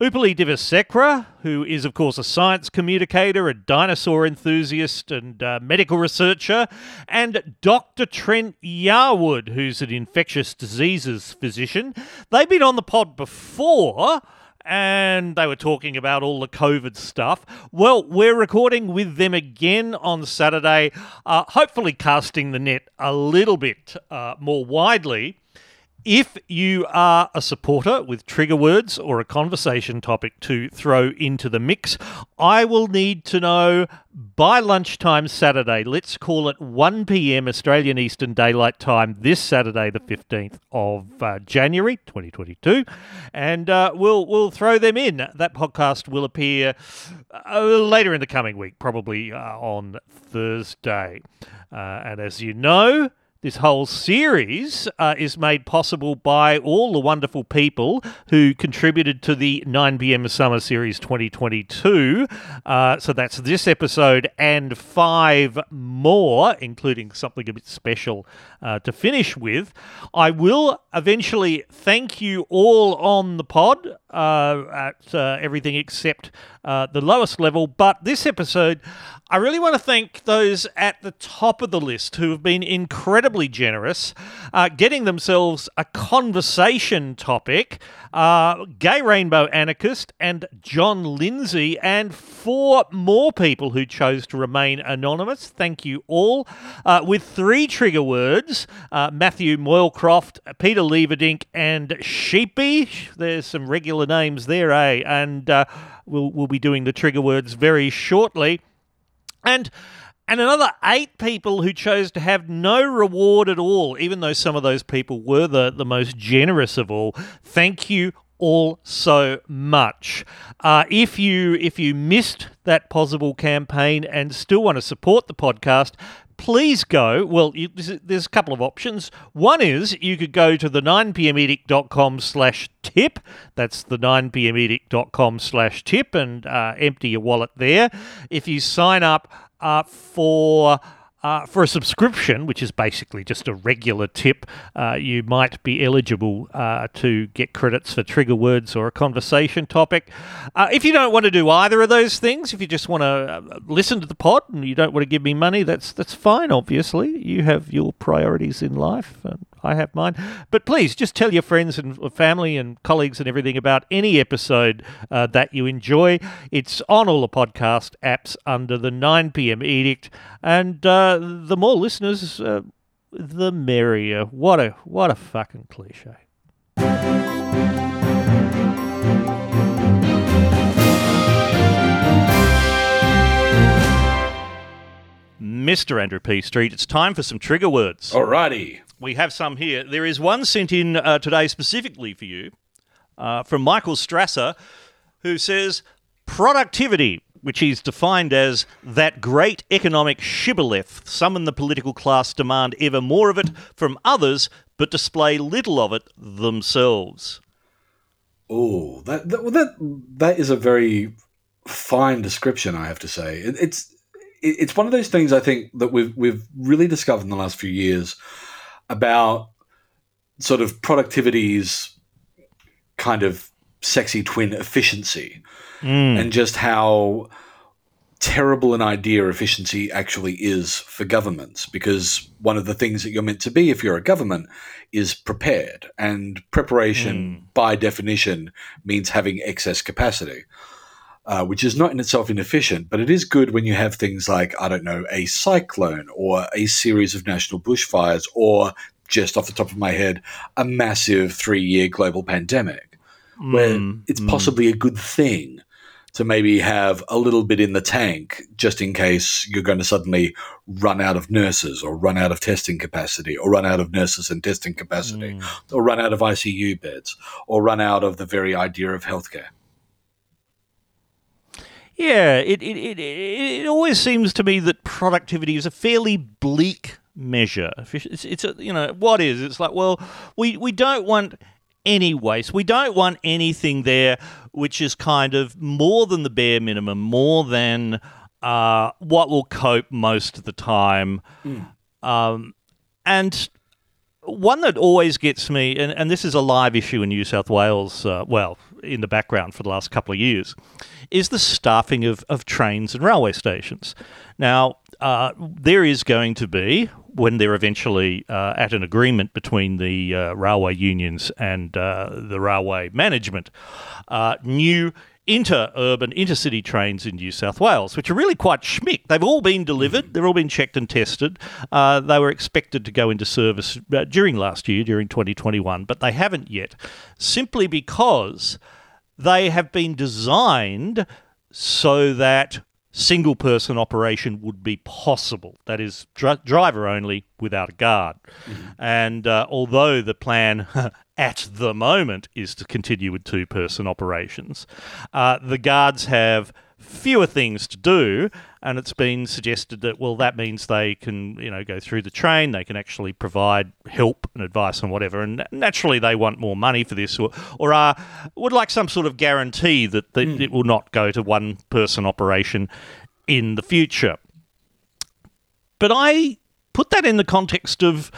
Upulie Divisekera, who is, of course, a science communicator, a dinosaur enthusiast, and medical researcher, and Dr. Trent Yarwood, who's an infectious diseases physician. They've been on the pod before. And they were talking about all the COVID stuff. Well, we're recording with them again on Saturday, uh, hopefully casting the net a little bit uh, more widely. If you are a supporter with trigger words or a conversation topic to throw into the mix, I will need to know by lunchtime Saturday. Let's call it 1 p.m. Australian Eastern Daylight Time this Saturday, the 15th of uh, January 2022, and uh, we'll we'll throw them in. That podcast will appear uh, later in the coming week, probably uh, on Thursday. Uh, and as you know. This whole series uh, is made possible by all the wonderful people who contributed to the 9pm Summer Series 2022. Uh, so that's this episode and five more, including something a bit special uh, to finish with. I will eventually thank you all on the pod uh, at uh, everything except uh, the lowest level. But this episode, I really want to thank those at the top of the list who have been incredibly generous, uh, getting themselves a conversation topic. Uh, Gay Rainbow Anarchist and John Lindsay, and four more people who chose to remain anonymous. Thank you all. Uh, with three trigger words uh, Matthew Moylecroft, Peter Leverdink, and Sheepy. There's some regular names there, eh? And uh, we'll, we'll be doing the trigger words very shortly. And and another eight people who chose to have no reward at all, even though some of those people were the, the most generous of all. Thank you all so much. Uh, if you if you missed that possible campaign and still want to support the podcast, please go. Well, you, there's a couple of options. One is you could go to the 9pmedict.com slash tip. That's the 9pmedict.com slash tip and uh, empty your wallet there. If you sign up uh, for uh, for a subscription, which is basically just a regular tip, uh, you might be eligible uh, to get credits for trigger words or a conversation topic. Uh, if you don't want to do either of those things, if you just want to uh, listen to the pod and you don't want to give me money, that's that's fine. Obviously, you have your priorities in life, and I have mine. But please just tell your friends and family and colleagues and everything about any episode uh, that you enjoy. It's on all the podcast apps under the 9 p.m. edict, and uh, the more listeners, uh, the merrier. What a what a fucking cliche. Mr. Andrew P. Street, it's time for some trigger words. Alrighty. We have some here. There is one sent in uh, today specifically for you uh, from Michael Strasser, who says productivity, which is defined as that great economic shibboleth. Some in the political class demand ever more of it from others, but display little of it themselves. Oh, that, that that that is a very fine description. I have to say, it, it's it, it's one of those things I think that we've we've really discovered in the last few years about sort of productivity's kind of sexy twin efficiency mm. and just how terrible an idea efficiency actually is for governments because one of the things that you're meant to be if you're a government is prepared and preparation mm. by definition means having excess capacity uh, which is not in itself inefficient, but it is good when you have things like, I don't know, a cyclone or a series of national bushfires, or just off the top of my head, a massive three year global pandemic, where mm, it's mm. possibly a good thing to maybe have a little bit in the tank just in case you're going to suddenly run out of nurses or run out of testing capacity or run out of nurses and testing capacity mm. or run out of ICU beds or run out of the very idea of healthcare. Yeah, it, it, it, it always seems to me that productivity is a fairly bleak measure. It's, it's a, you know, what is? It's like, well, we, we don't want any waste. We don't want anything there which is kind of more than the bare minimum, more than uh, what will cope most of the time. Um, and one that always gets me, and, and this is a live issue in New South Wales, uh, well, in the background for the last couple of years, is the staffing of, of trains and railway stations. Now, uh, there is going to be, when they're eventually uh, at an agreement between the uh, railway unions and uh, the railway management, uh, new inter-urban, intercity trains in New South Wales, which are really quite schmick. They've all been delivered. They've all been checked and tested. Uh, they were expected to go into service uh, during last year, during 2021, but they haven't yet, simply because they have been designed so that single person operation would be possible. That is, dri- driver only without a guard. And uh, although the plan at the moment is to continue with two person operations, uh, the guards have fewer things to do and it's been suggested that well that means they can you know go through the train they can actually provide help and advice and whatever and naturally they want more money for this or or are would like some sort of guarantee that, that it will not go to one person operation in the future. But I put that in the context of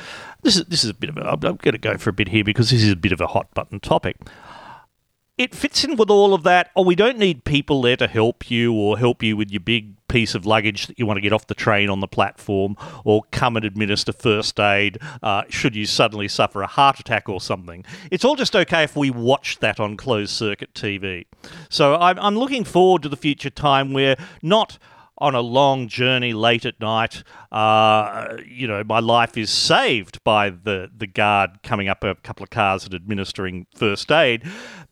this is this is a bit of a, I'm going to go for a bit here because this is a bit of a hot button topic. It fits in with all of that. Oh, we don't need people there to help you or help you with your big piece of luggage that you want to get off the train on the platform or come and administer first aid uh, should you suddenly suffer a heart attack or something. It's all just okay if we watch that on closed circuit TV. So I'm, I'm looking forward to the future time where not on a long journey late at night, uh, you know, my life is saved by the, the guard coming up a couple of cars and administering first aid,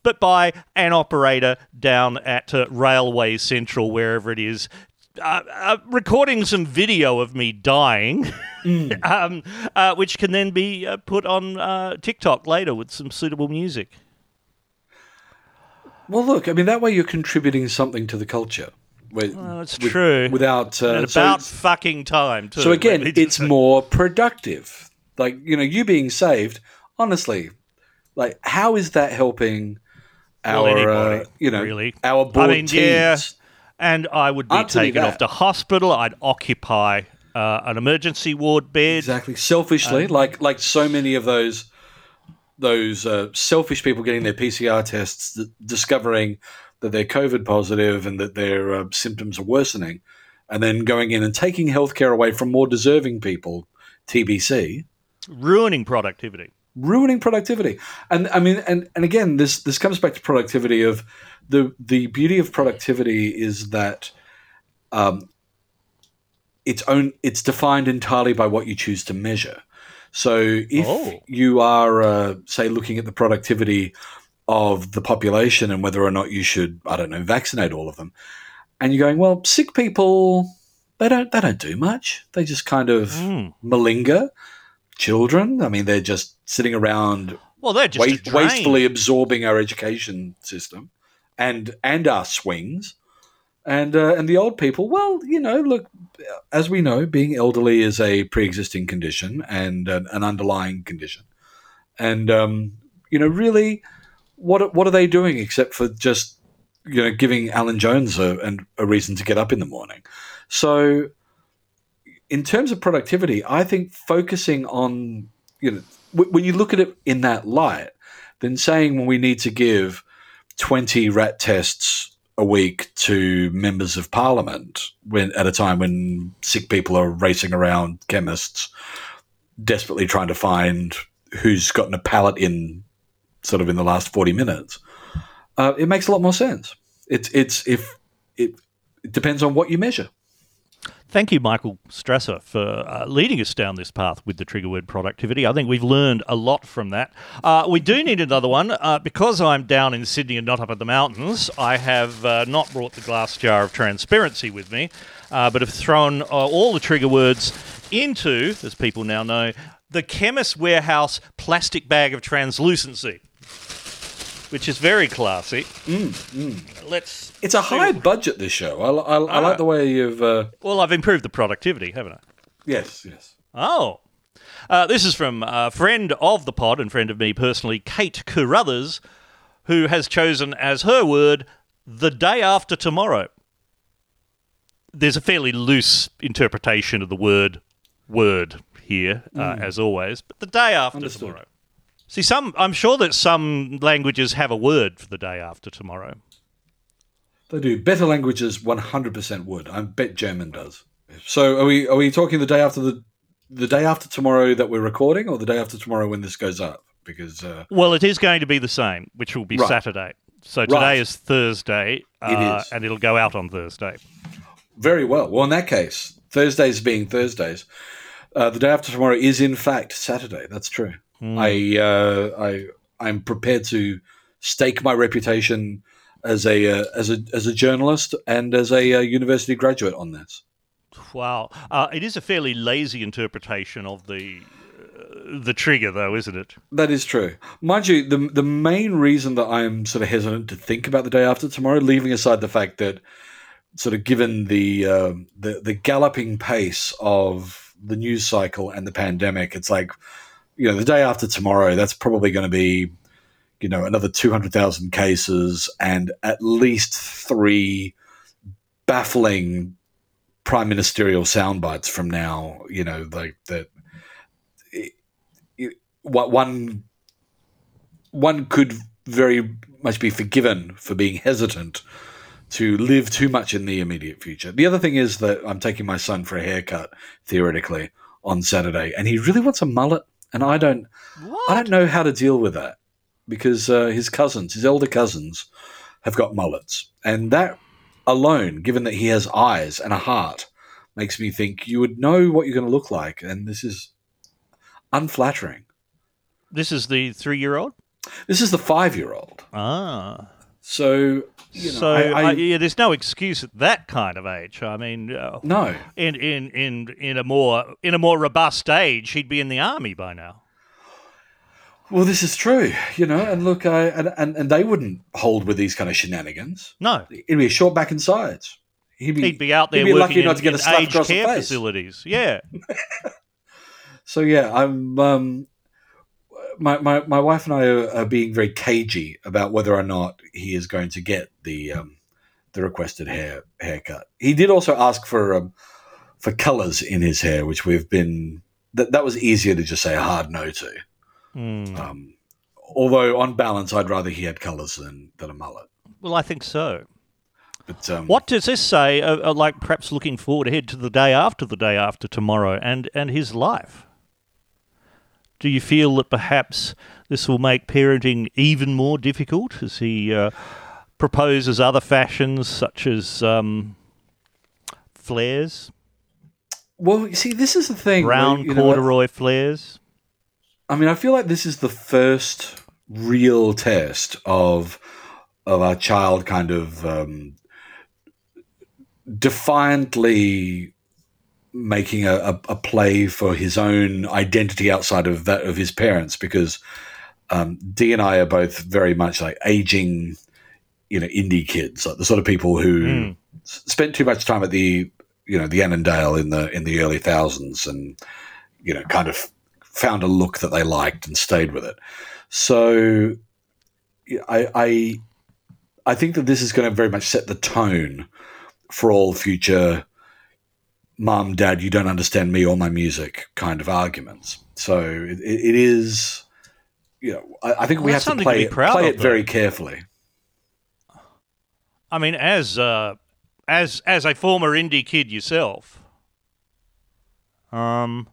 but by an operator down at uh, Railway Central, wherever it is, uh, uh, recording some video of me dying, um, uh, which can then be uh, put on uh, TikTok later with some suitable music. Well, look, I mean that way you're contributing something to the culture. With, Well, it's with- true. Without uh, and so- about fucking time, too. So again, let me just it's say. more productive. Like you know, you being saved. Honestly, like how is that helping Well, our anybody, uh, you know really. our board I mean, yeah, and I would be Answer taken off to hospital. I'd occupy uh, an emergency ward bed. Exactly. Selfishly, Um, like like so many of those those uh, selfish people getting their PCR tests, discovering that they're COVID positive and that their uh, symptoms are worsening, and then going in and taking healthcare away from more deserving people. TBC. ruining productivity. ruining productivity. And I mean, and, and again, this this comes back to productivity. Of the the beauty of productivity is that um, it's own it's defined entirely by what you choose to measure. So if Oh. you are uh, say looking at the productivity of the population and whether or not you should I don't know vaccinate all of them, and you're going well, sick people they don't they don't do much. They just kind of Mm. malinger children. I mean, they're just sitting around Well, they're just wa- a drain. wastefully absorbing our education system and and our swings. And uh, and the old people, well, you know, look, as we know, being elderly is a pre-existing condition and an, an underlying condition. And um, you know, really, what what are they doing except for just you know giving Alan Jones a, an- a reason to get up in the morning? So, in terms of productivity, I think focusing on you know w- when you look at it in that light, then saying when we need to give twenty rat tests a week to members of parliament when at a time when sick people are racing around chemists desperately trying to find who's gotten a pallet in sort of in the last 40 minutes uh, it makes a lot more sense it's it's if it, it depends on what you measure Thank you, Michael Strasser, for uh, leading us down this path with the trigger word productivity. I think we've learned a lot from that. Uh, we do need another one. Uh, because I'm down in Sydney and not up at the mountains, I have uh, not brought the glass jar of transparency with me, uh, but have thrown uh, all the trigger words into, as people now know, the Chemist Warehouse plastic bag of translucency, which is very classy. Let's. it's a high budget this show i, I, I like the way you've uh, Well, I've improved the productivity, haven't I? yes yes Oh. Uh, this is from a friend of the pod and friend of me personally, Kate Carruthers, who has chosen as her word the day after tomorrow. There's a fairly loose interpretation of the word word here, uh, as always, but the day after Understood. tomorrow. See, some I'm sure that some languages have a word for the day after tomorrow. They do. Better languages 100% would. I bet German does. So are we are we talking the day after the the day after tomorrow that we're recording or the day after tomorrow when this goes up? Because uh, Well, it is going to be the same, which will be Right. Saturday. So today Right. is Thursday, uh, It is. and it'll go out on Thursday. very well. Well, in that case, Thursdays being Thursdays, uh, the day after tomorrow is in fact Saturday. That's true. I uh, I I'm prepared to stake my reputation as a uh, as a as a journalist and as a uh, university graduate on this. Wow, uh, it is a fairly lazy interpretation of the uh, the trigger, though, isn't it? That is true. Mind you, the the main reason that I'm sort of hesitant to think about the day after tomorrow, leaving aside the fact that sort of given the uh, the the galloping pace of the news cycle and the pandemic, it's like you know the day after tomorrow, that's probably going to be you know another two hundred thousand cases and at least three baffling prime ministerial soundbites from now. You know, like that. what one one could very much be forgiven for being hesitant to live too much in the immediate future. The other thing is that I'm taking my son for a haircut theoretically on Saturday, and he really wants a mullet, and I don't. I don't know how to deal with that because uh, his cousins, his elder cousins, have got mullets, and that alone, given that he has eyes and a heart, makes me think you would know what you're going to look like, and this is unflattering. This is the three-year-old. This is the five-year-old, Ah, so you know, so I, I, yeah, there's no excuse at that kind of age. I mean, uh, no, in in in in a more in a more robust age, he'd be in the army by now. Well, this is true, you know, and look, I, and, and and they wouldn't hold with these kind of shenanigans. No, It'd be a short back and sides. He'd be, he'd be out there he'd be working lucky in, not to get a slap aged across the care face. facilities. Yeah, So yeah, I'm. Um, my, my my wife and I are, are being very cagey about whether or not he is going to get the um, the requested hair haircut. He did also ask for um, for colours in his hair, which we've been that that was easier to just say a hard no to. Hmm. Um, although on balance, I'd rather he had colours than than a mullet. well, I think so. But um, What does this say? Uh, uh, like perhaps looking forward ahead to the day after the day after tomorrow, and and his life. Do you feel that perhaps this will make parenting even more difficult as he uh, proposes other fashions such as um, flares, Well, you see, this is the thing. where, brown know, corduroy flares? I mean, I feel like this is the first real test of of our child kind of um, defiantly making a, a, a play for his own identity outside of that of his parents because um, D and I are both very much like aging, you know, indie kids, like the sort of people who s- spent too much time at the you know the Annandale in the in the early thousands and you know kind of found a look that they liked and stayed with it. So I I, I think that this is going to very much set the tone for all future mum, dad, you don't understand me or my music kind of arguments. So it, it is, you know, I, I think we have to something to play, be proud play of, it very carefully. I mean, as uh, as as a former indie kid yourself, um,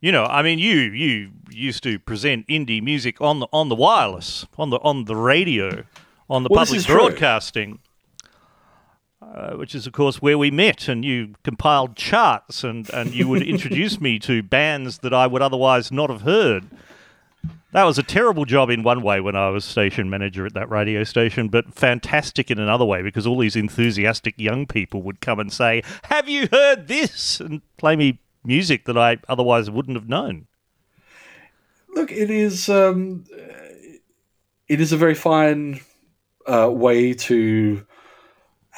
you know, I mean, you you used to present indie music on the on the wireless, on the on the radio, on the Well, public broadcasting. true. Uh, which is, of course, where we met, and you compiled charts, and, and you would introduce me to bands that I would otherwise not have heard. That was a terrible job in one way when I was station manager at that radio station, but fantastic in another way because all these enthusiastic young people would come and say, Have you heard this? and play me music that I otherwise wouldn't have known. Look, it is um, it is a very fine uh, way to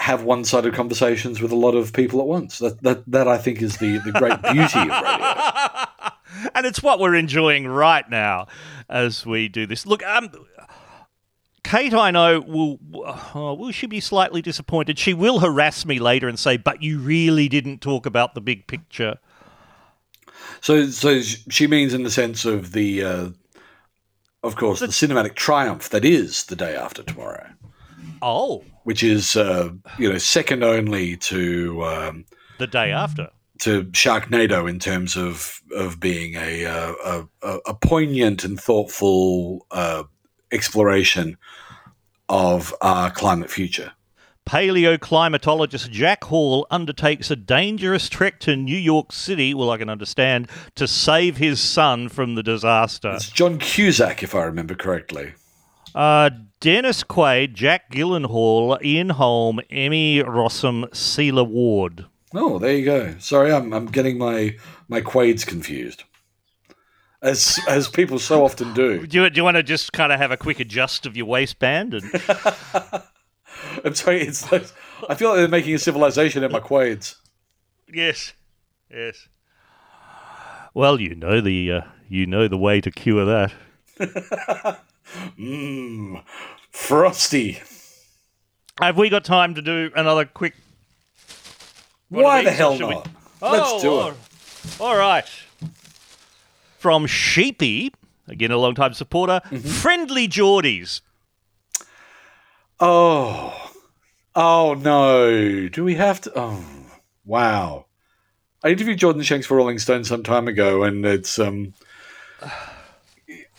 have one-sided conversations with a lot of people at once. That that that I think is the the great beauty of radio. and it's what we're enjoying right now as we do this. Look, um, Kate, I know will uh, will she be slightly disappointed? She will harass me later and say, "But you really didn't talk about the big picture." So so she means in the sense of the. Uh, of course, the cinematic triumph that is the day after tomorrow, Oh, which is uh, you know second only to um, the day after. to Sharknado in terms of of being a uh, a, a, a poignant and thoughtful uh, exploration of our climate future. Paleoclimatologist Jack Hall undertakes a dangerous trek to New York City, well, I can understand, to save his son from the disaster. It's John Cusack, if I remember correctly. Uh, Dennis Quaid, Jake Gyllenhaal, Ian Holm, Emmy Rossum, Sela Ward. Oh, there you go. Sorry, I'm I'm getting my my Quades confused, as as people so often do. Do you, do you want to just kind of have a quick adjust of your waistband? And I'm sorry, it's like, I feel like they're making a civilization in my Quades. yes, yes. Well, you know the uh, you know the way to cure that. Mmm, frosty. Have we got time to do another quick? Why the hell should we- not? Let's Oh, do all- it. All right. From Sheepy, again a long time supporter, Mm-hmm. friendly Jordies. Oh, oh no! Do we have to? Oh, wow! I interviewed Jordan Shanks for Rolling Stone some time ago, and it's um,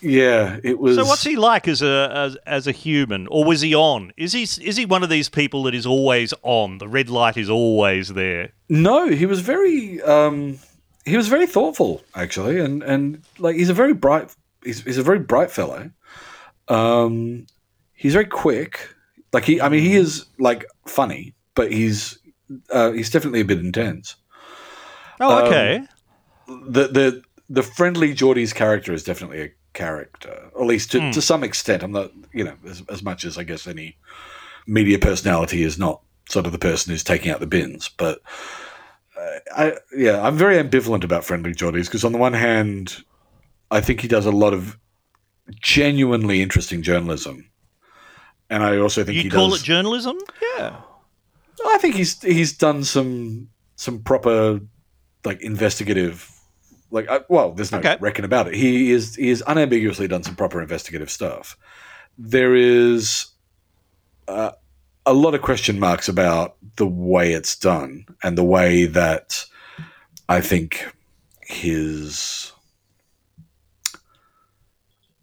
yeah, it was. So what's he like as a as, as a human, or was he on? Is he is he one of these people that is always on? The red light is always there. No, he was very um, he was very thoughtful actually, and and like he's a very bright he's, he's a very bright fellow. Um, he's very quick. Like he, I mean, he is like funny, but he's uh, he's definitely a bit intense. Oh, Um, okay. the the the friendly Jordies character is definitely a character, or at least to, to some extent. I'm not, you know, as, as much as I guess any media personality is not sort of the person who's taking out the bins, but. uh, I yeah, I'm very ambivalent about Friendly Jordies because on the one hand, I think he does a lot of genuinely interesting journalism, and I also think You he call does. it journalism? Yeah. I think he's he's done some some proper like investigative like uh, well there's no Okay. reckon about it he is he is unambiguously done some proper investigative stuff there is uh, a lot of question marks about the way it's done and the way that i think his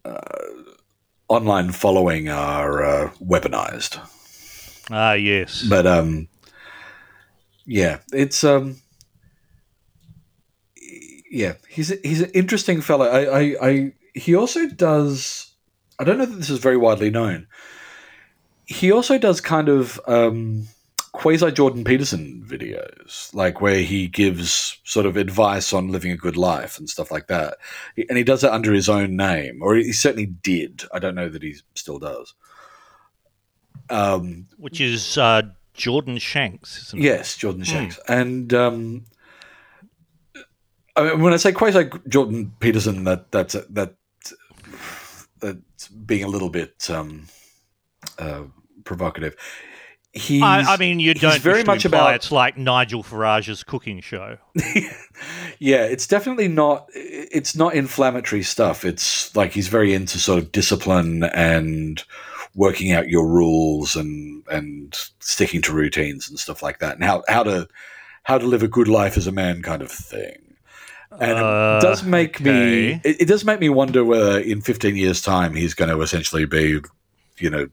uh, online following are uh, weaponized Ah, yes. but um yeah it's um yeah he's a, he's an interesting fellow. I, I i he also does i don't know that this is very widely known. He also does kind of um quasi jordan peterson videos like where he gives sort of advice on living a good life and stuff like that. And he does it under his own name or he certainly did. I don't know that he still does. Um Which is uh, Jordan Shanks, isn't it? Yes, Jordan Shanks. And um, I mean, when I say quasi Jordan Peterson, that that's that that's being a little bit um, uh, provocative. He's, I, I mean, you don't very much about it's like Nigel Farage's cooking show. yeah. It's definitely not. It's not inflammatory stuff. It's like he's very into sort of discipline and working out your rules and and sticking to routines and stuff like that, and how how to how to live a good life as a man kind of thing. And Uh, it does make me it, it does make me wonder whether in 15 years time he's going to essentially be you know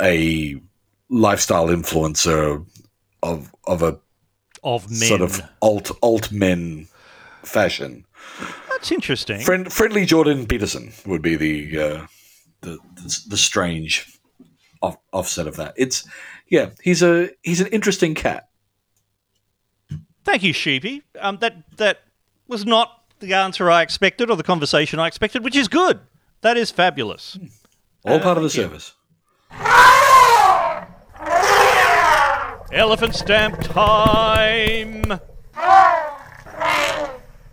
a lifestyle influencer of of a Of men. sort of alt alt men fashion. That's interesting. Friend, friendly Jordan Peterson would be the uh, the, the the strange off, offset of that. It's yeah, he's a he's an interesting cat. Thank you, Sheepy. Um, that that was not the answer I expected or the conversation I expected, which is good. That is fabulous. All part of the service. Elephant stamp time.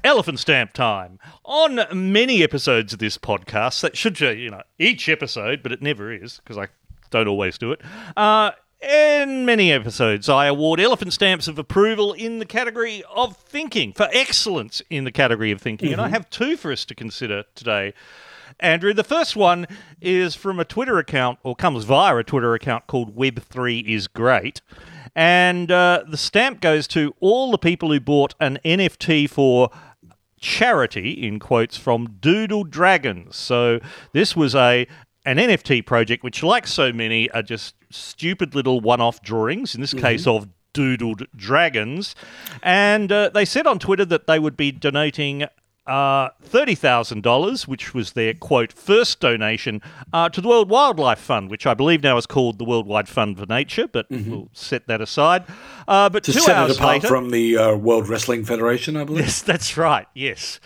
Elephant stamp time. On many episodes of this podcast, that should say, you know, each episode, but it never is because I don't always do it. Uh, in many episodes, I award elephant stamps of approval in the category of thinking, for excellence in the category of thinking. And I have two for us to consider today. Andrew, the first one is from a Twitter account, or comes via a Twitter account called Web3 is Great. And uh, the stamp goes to all the people who bought an NFT for charity in quotes from Doodle Dragons. So this was a an NFT project which like so many are just stupid little one-off drawings in this case of doodled dragons and uh, they said on Twitter that they would be donating uh, $30,000, which was their quote first donation uh, to the World Wildlife Fund, which I believe now is called the Worldwide Fund for Nature, but we'll set that aside. Uh, but To two set hours it apart later, from the uh, World Wrestling Federation, I believe. Yes, that's right. Yes.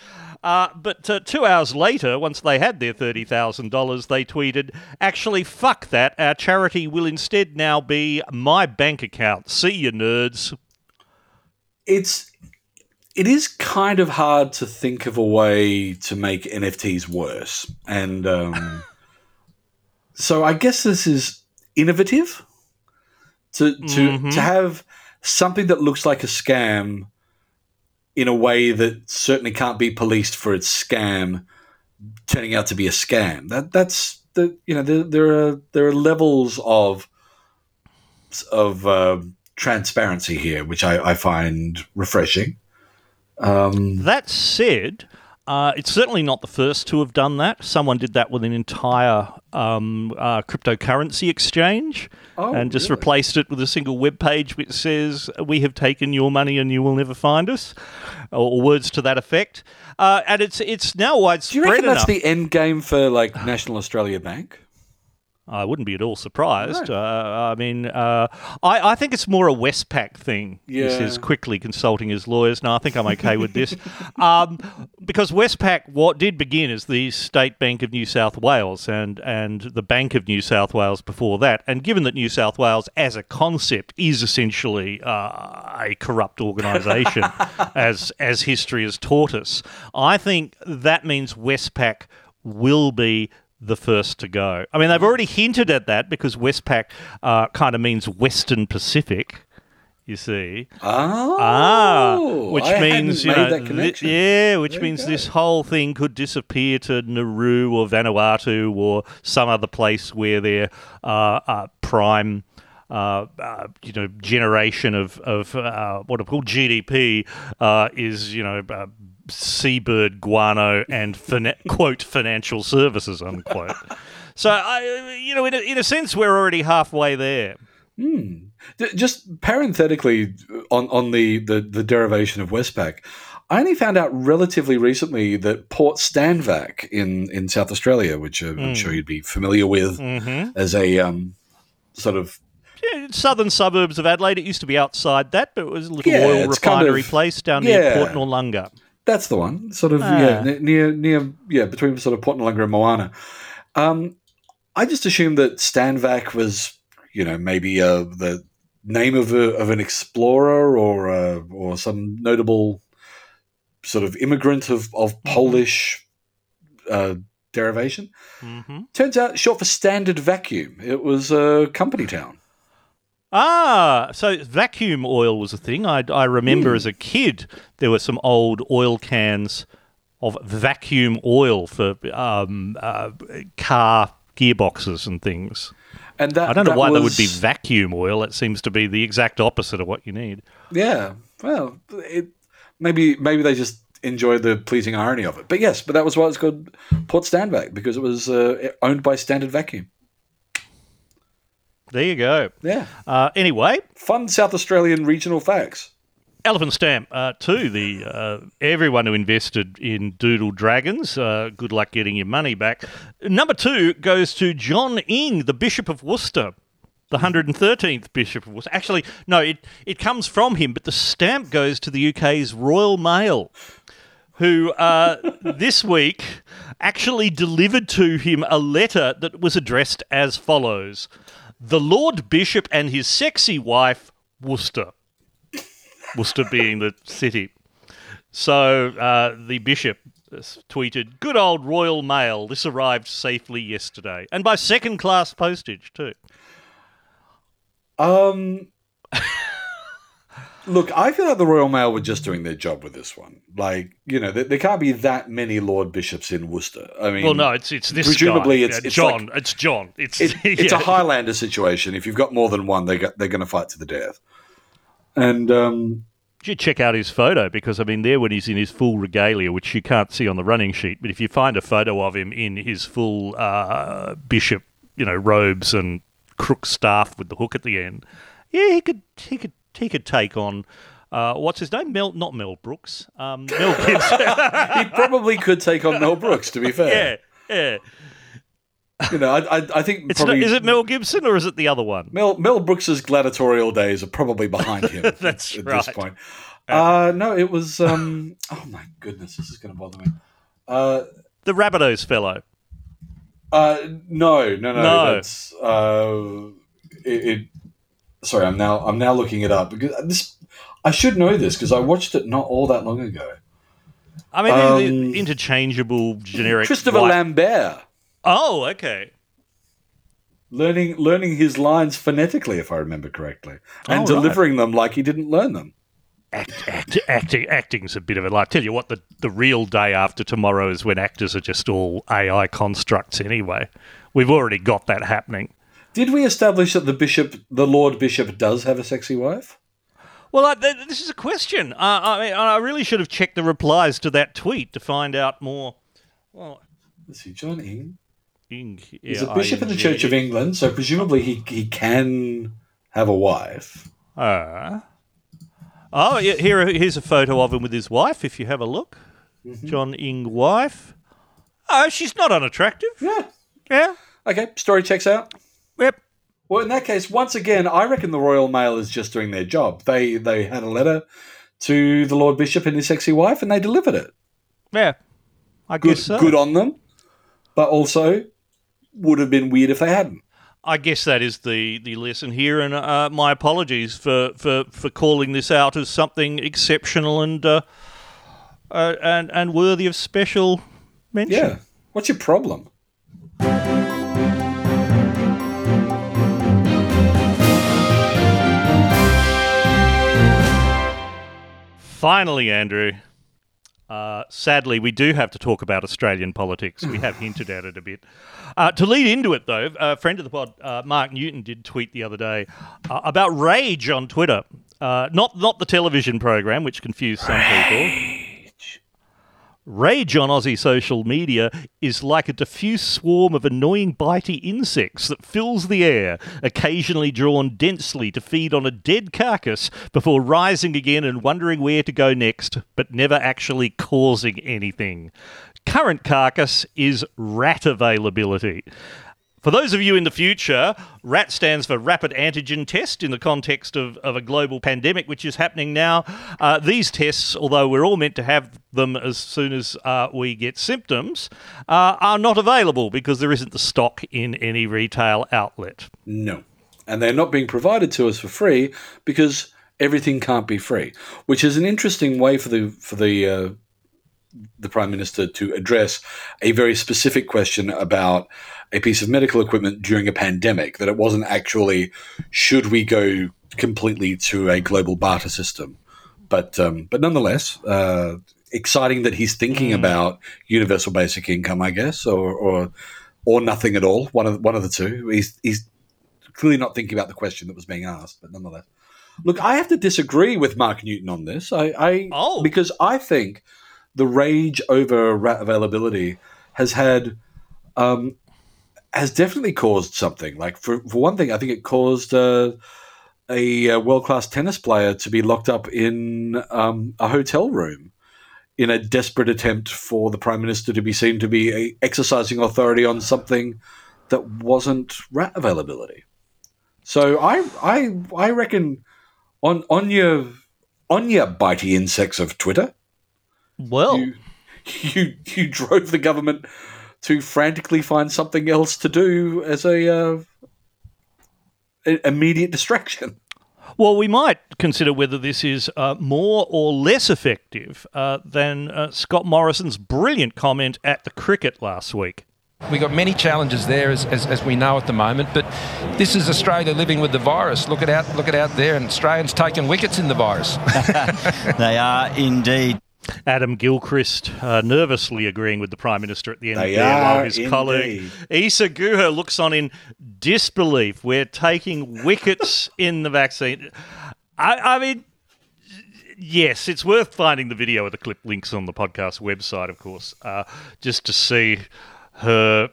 Uh, but uh, two hours later, once they had their $30,000, they tweeted, Actually, fuck that. Our charity will instead now be my bank account. See you, nerds. It's it is kind of hard to think of a way to make NFTs worse, and um, so I guess this is innovative to to to have something that looks like a scam in a way that certainly can't be policed for its scam turning out to be a scam. That that's the you know there, there are there are levels of of uh, transparency here, which I, I find refreshing. Um, That said, uh, it's certainly not the first to have done that. Someone did that with an entire um, uh, cryptocurrency exchange Oh, and just really? replaced it with a single web page which says, We have taken your money and you will never find us, or, or words to that effect. Uh, and it's it's now widespread. do you reckon that's the end game for like National Australia Bank? I wouldn't be at all surprised. Uh, I mean, uh, I, I think it's more a Westpac thing. This Yeah. is quickly consulting his lawyers. No, I think I'm okay with this. um, because Westpac what did begin as the State Bank of New South Wales and and the Bank of New South Wales before that, and given that New South Wales as a concept is essentially uh, a corrupt organisation, as as history has taught us, I think that means Westpac will be the first to go. I mean, they've already hinted at that because Westpac uh, kind of means Western Pacific. You see, Oh, ah, which I means you know, made that thi- yeah, which There means this whole thing could disappear to Nauru or Vanuatu or some other place where their uh, uh, prime. Uh, uh, you know, generation of of uh, what are called GDP uh, is you know uh, seabird guano and fina- quote financial services unquote. so I, you know, in a, in a sense, we're already halfway there. D- Just parenthetically on, on the, the, the derivation of Westpac, I only found out relatively recently that Port Stanvac in, in South Australia, which uh, I'm sure you'd be familiar with Mm-hmm. as a um, sort of Yeah, southern suburbs of Adelaide. It used to be outside that, but it was a little Yeah, oil it's kind refinery of- place down near. Port Noarlunga. That's the one. Sort of Ah. yeah, near near yeah, between sort of Port Noarlunga and Moana. Um, I just assumed that Stanvac was, you know, maybe uh, the name of a, of an explorer or uh, or some notable sort of immigrant of of Polish uh, derivation. hmm Turns out, short for Standard Vacuum. It was a company town. Ah, so vacuum oil was a thing. I, I remember Hmm. as a kid there were some old oil cans of vacuum oil for um, uh, car gearboxes and things. And that I don't know why there would be vacuum oil. It seems to be the exact opposite of what you need. Yeah, well, it, maybe maybe they just enjoy the pleasing irony of it. But yes, but that was why it's called Port Stanvac because it was uh, owned by Standard Vacuum. There you go. Yeah, Uh, anyway, fun South Australian regional facts. Elephant Stamp uh, to the uh, everyone who invested in Doodle Dragons. Uh, good luck getting your money back. Number two goes to John Inge, the Bishop of Worcester, the 113th Bishop of Worcester. Actually, no, it it comes from him, but the stamp goes to the UK's Royal Mail, who uh, this week actually delivered to him a letter that was addressed as follows: "The Lord Bishop and his sexy wife, Worcester." Worcester being the city. So uh, the bishop tweeted, "Good old Royal Mail. This arrived safely yesterday, and by second-class postage too." Um, look, I feel like the Royal Mail were just doing their job with this one. Like, you know, there, there can't be that many Lord Bishops in Worcester. I mean, Well, no, it's it's this presumably guy. it's- Yeah, it's John. like- it's John. It's it, it's a Highlander situation. If you've got more than one, they got, they're going to fight to the death. And um, You check out his photo because I mean, there when he's in his full regalia, which you can't see on the running sheet, but if you find a photo of him in his full uh, bishop, you know, robes and crook staff with the hook at the end, yeah, he could he could he could take on. Uh, what's his name? Mel, not Mel Brooks. Um, Mel Gibson. he probably could take on Mel Brooks. To be fair, yeah, yeah. you know, I, I, I think It's not, is it Mel Gibson or is it the other one? Mel Mel Brooks's gladiatorial days are probably behind him. That's at, right. this point. Uh, no, it was. Um, oh my goodness, this is going to bother me. Uh, The Rabbitohs fellow. uh, no, no, no. No. That's uh, it, it. Sorry, I'm now I'm now looking it up because this. I should know this because I watched it not all that long ago. I mean, Um, interchangeable generic. Christopher white- Lambert Oh, okay. learning learning his lines phonetically, if I remember correctly, and Oh, right. delivering them like he didn't learn them. Act, act, acting, acting's a bit of a lie. Tell you what, the, the real day after tomorrow is when actors are just all AI constructs anyway. We've already got that happening. Did we establish that the bishop, the Lord Bishop, does have a sexy wife? Well, I, th- this is a question. Uh, I, mean, I really should have checked the replies to that tweet to find out more. Well, Let's see, John Inge. Inge, He's a bishop in the Church of England, so presumably he, he can have a wife. Uh, oh, yeah, here, here's a photo of him with his wife, if you have a look. Mm-hmm. John Inge wife. Oh, she's not unattractive. Yeah. Yeah. Okay, story checks out. Well, in that case, once again, I reckon the Royal Mail is just doing their job. They they had a letter to the Lord Bishop and his sexy wife, and they delivered it. Yeah, I Good, guess so. good on them, but also would have been weird if they hadn't. I guess that is the, the lesson here, and uh, my apologies for, for, for calling this out as something exceptional and uh, uh, and and worthy of special mention. Yeah. What's your problem? Finally, Andrew. Uh, sadly, we do have to talk about Australian politics. We have hinted at it a bit. Uh, to lead into it, though, a friend of the pod, uh, Mark Newton, did tweet the other day uh, about Rage on Twitter. Uh, not not the television program, which confused some people. Rage on Aussie social media is like a diffuse swarm of annoying bitey insects that fills the air, occasionally drawn densely to feed on a dead carcass before rising again and wondering where to go next, but never actually causing anything. Current carcass is rat availability. For those of you in the future, RAT stands for Rapid Antigen Test in the context of, of a global pandemic, which is happening now. Uh, these tests, although we're all meant to have them as soon as uh, we get symptoms, uh, are not available because there isn't the stock in any retail outlet. No. And they're not being provided to us for free because everything can't be free, which is an interesting way for the for the uh, the prime minister to address a very specific question about a piece of medical equipment during a pandemic. That it wasn't actually should we go completely to a global barter system, but um, but nonetheless. Uh, exciting that he's thinking about universal basic income, I guess, or, or or nothing at all. One of one of the two. He's he's clearly not thinking about the question that was being asked, but nonetheless. Look, I have to disagree with Mark Newton on this. I, I Oh. because I think the rage over rat availability has had um, has definitely caused something. Like for for one thing, I think it caused uh, a, uh world class tennis player to be locked up in um, a hotel room in a desperate attempt for the prime minister to be seen to be uh, exercising authority on something that wasn't rat availability. So I I I reckon on on your on your bitey insects of Twitter, Well, you you you drove the government to frantically find something else to do as a uh, immediate distraction. Well, we might consider whether this is uh, more or less effective uh, than uh, Scott Morrison's brilliant comment at the cricket last week. We've got many challenges there, as, as, as we know at the moment. But this is Australia living with the virus. Look at out, look at out there, and Australians taking wickets in the virus. They are indeed. Adam Gilchrist uh, nervously agreeing with the Prime Minister at the end They there, while his indeed. colleague Isa Guha looks on in disbelief. We're taking wickets in the vaccine. I, I mean, yes, it's worth finding the video of the clip links on the podcast website, of course, uh, just to see her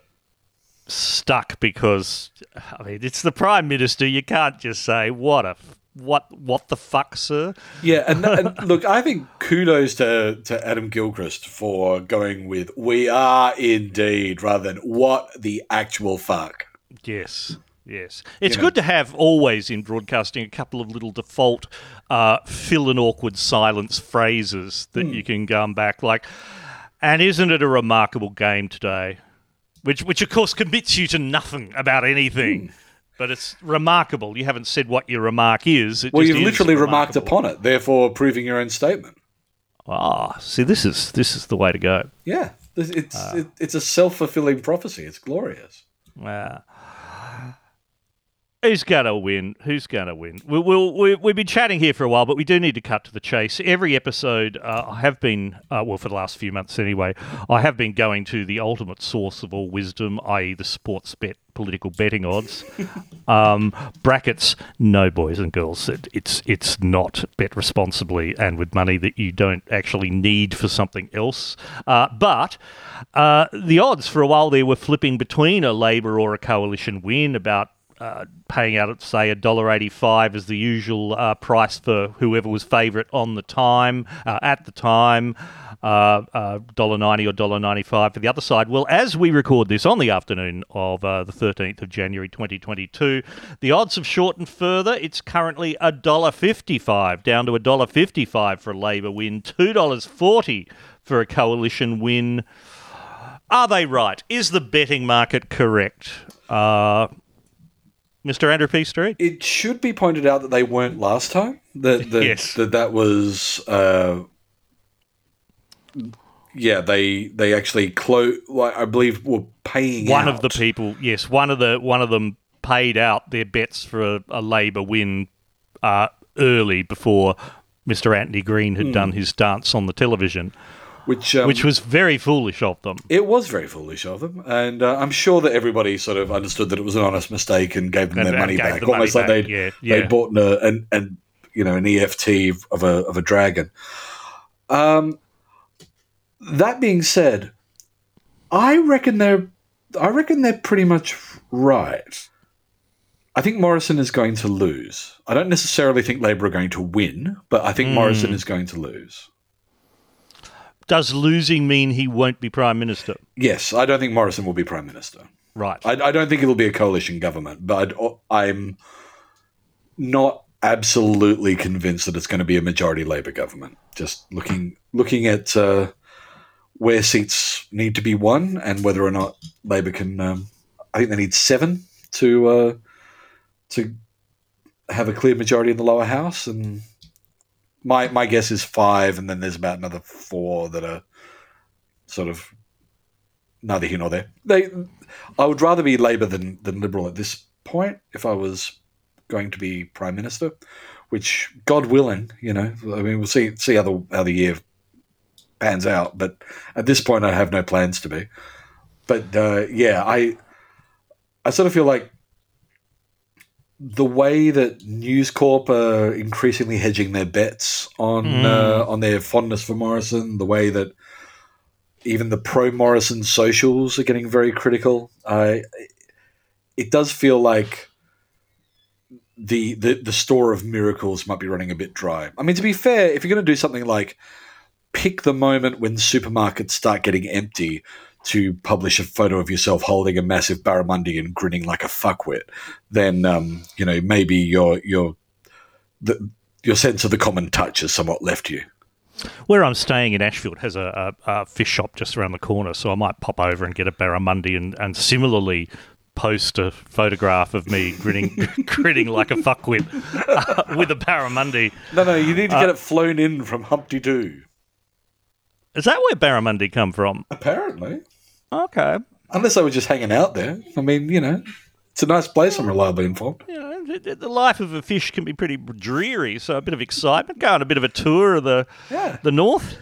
stuck because I mean it's the Prime Minister. You can't just say what a what what the fuck, sir. Yeah, and, and look, I think kudos to, to Adam Gilchrist for going with "we are indeed" rather than "what the actual fuck." Yes. Yes. It's You know. good to have always in broadcasting a couple of little default uh, fill and awkward silence phrases that you can come back like, and isn't it a remarkable game today? Which, which of course commits you to nothing about anything. But it's remarkable. You haven't said what your remark is. It Well, you've literally remarked upon it, therefore proving your own statement. Ah, see, this is this is the way to go. Yeah, it's it, it's a self fulfilling prophecy. It's glorious. Wow. Who's going to win? Who's going to win? We'll, we'll, we, we've been chatting here for a while, but we do need to cut to the chase. Every episode, uh, I have been, uh, well, for the last few months anyway, I have been going to the ultimate source of all wisdom, i.e., the Sportsbet political betting odds. um, brackets, no, boys and girls. It, it's, it's not bet responsibly and with money that you don't actually need for something else. Uh, but uh, the odds for a while there were flipping between a Labor or a coalition win about uh, paying out, at say, a dollar eighty-five as the usual uh, price for whoever was favourite on the time uh, at the time, uh, uh, dollar ninety or dollar ninety-five for the other side. Well, as we record this on the afternoon of uh, the thirteenth of January, twenty twenty-two, the odds have shortened further. It's currently a dollar fifty-five down to a dollar fifty-five for a Labor win, two dollars forty for a coalition win. Are they right? Is the betting market correct? Mr. Andrew P. Street? It should be pointed out that they weren't last time. That that Yes. that, that was uh, yeah, they they actually close like I believe were paying One out. of the people, yes, one of the one of them paid out their bets for a, a Labor win uh, early before Mr. Anthony Green had done his dance on the television, which um, which was very foolish of them. It was very foolish of them, and uh, I'm sure that everybody sort of understood that it was an honest mistake and gave them And- their and money back, the money almost like back, they'd yeah, yeah. they bought an, an, an you know an NFT of a of a dragon. Um, that being said, I reckon they're I reckon they're pretty much right. I think Morrison is going to lose. I don't necessarily think Labor are going to win, but I think Hmm. Morrison is going to lose. Does losing mean he won't be prime minister? Yes, I don't think Morrison will be prime minister. Right. I, I don't think it'll be a coalition government, but I'd, I'm not absolutely convinced that it's going to be a majority Labor government. Just looking looking at uh, where seats need to be won and whether or not Labor can. Um, I think they need seven to uh, to have a clear majority in the lower house, and my my guess is five, and then there's about another four that are sort of neither here nor there. They, I would rather be Labor than than Liberal at this point if I was going to be Prime Minister, which God willing, you know, I mean, we'll see see how the how the year pans out. But at this point, I have no plans to be. But uh, yeah, I I sort of feel like the way that News Corp are increasingly hedging their bets on Mm. uh, on their fondness for Morrison, the way that even the pro Morrison socials are getting very critical. I it does feel like the, the the store of miracles might be running a bit dry. I mean, to be fair, if you're going to do something like pick the moment when supermarkets start getting empty to publish a photo of yourself holding a massive barramundi and grinning like a fuckwit, then um, you know maybe your your the, your sense of the common touch has somewhat left you. Where I'm staying in Ashfield has a, a, a fish shop just around the corner, so I might pop over and get a barramundi and, and similarly post a photograph of me grinning grinning like a fuckwit uh, with a barramundi. No, no, you need to get it flown in from Humpty Doo. Is that where barramundi come from? Apparently, Okay. unless they were just hanging out there. I mean, you know, it's a nice place. I'm reliably informed. You know, the- life of a fish can be pretty dreary, so a bit of excitement, go on a bit of a tour of the Yeah. the north.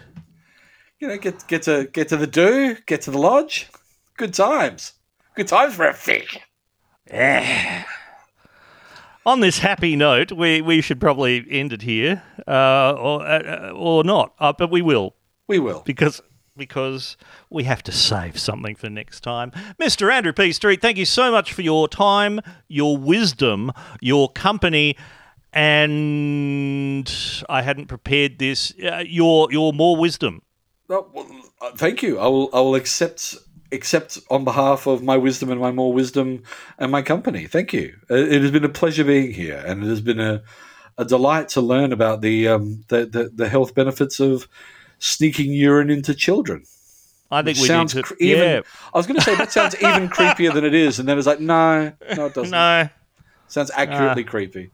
You know, get get to get to the do, get to the lodge. Good times. Good times for a fish. Yeah. On this happy note, we, we should probably end it here, uh, or uh, or not, uh, but we will We will. because because we have to save something for next time. Mr. Andrew P. Street, thank you so much for your time, your wisdom, your company, and I hadn't prepared this. Uh, your your more wisdom. Well, uh, thank you. I will. I will accept accept on behalf of my wisdom and my more wisdom and my company. Thank you. It, it has been a pleasure being here, and it has been a, a delight to learn about the, um, the, the the health benefits of sneaking urine into children. I think we sounds need to. cre- even. yeah. I was going to say that sounds even creepier than it is, and then it's like, no, no, it doesn't. No, Sounds accurately creepy.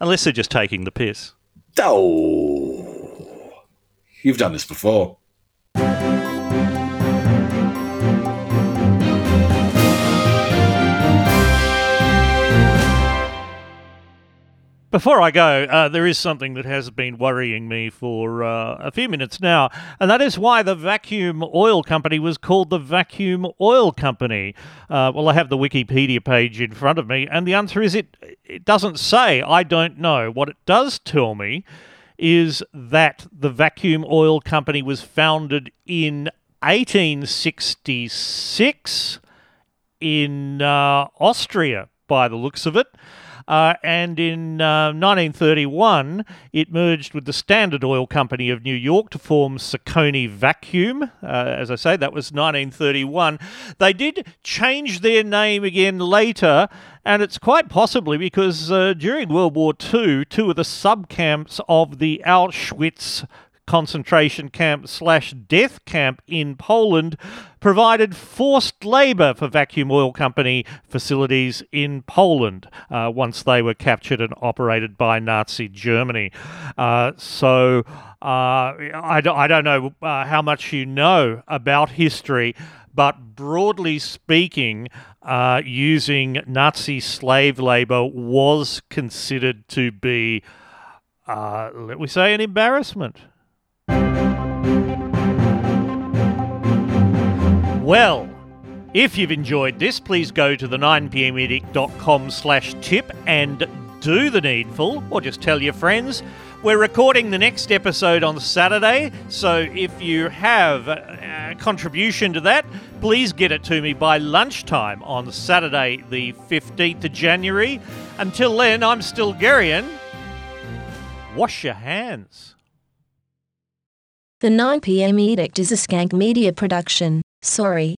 unless they're just taking the piss. Oh, you've done this before. Before I go, uh, there is something that has been worrying me for uh, a few minutes now, and that is why the vacuum oil company was called the Vacuum Oil Company. Uh, well, I have the Wikipedia page in front of me, and the answer is it, it doesn't say. I don't know. What it does tell me is that the Vacuum Oil Company was founded in 1866 in uh, Austria, by the looks of it. Uh, and in uh, 1931, it merged with the Standard Oil Company of New York to form Socony Vacuum. Uh, as I say, that was 1931. They did change their name again later, and it's quite possibly because uh, during World War II, two of the subcamps of the Auschwitz concentration camp slash death camp in Poland provided forced labour for Vacuum Oil Company facilities in Poland uh, once they were captured and operated by Nazi Germany. Uh, so uh, I, don't, I don't know uh, how much you know about history, but broadly speaking, uh, using Nazi slave labour was considered to be, uh, let we say, an embarrassment. Well, if you've enjoyed this, please go to the 9pmedict.com slash tip and do the needful, or just tell your friends. We're recording the next episode on Saturday, so if you have a contribution to that, please get it to me by lunchtime on Saturday, the 15th of January. Until then, I'm still Stilgherrian. Wash your hands. The 9pm Edict is a Skank Media production. Sorry.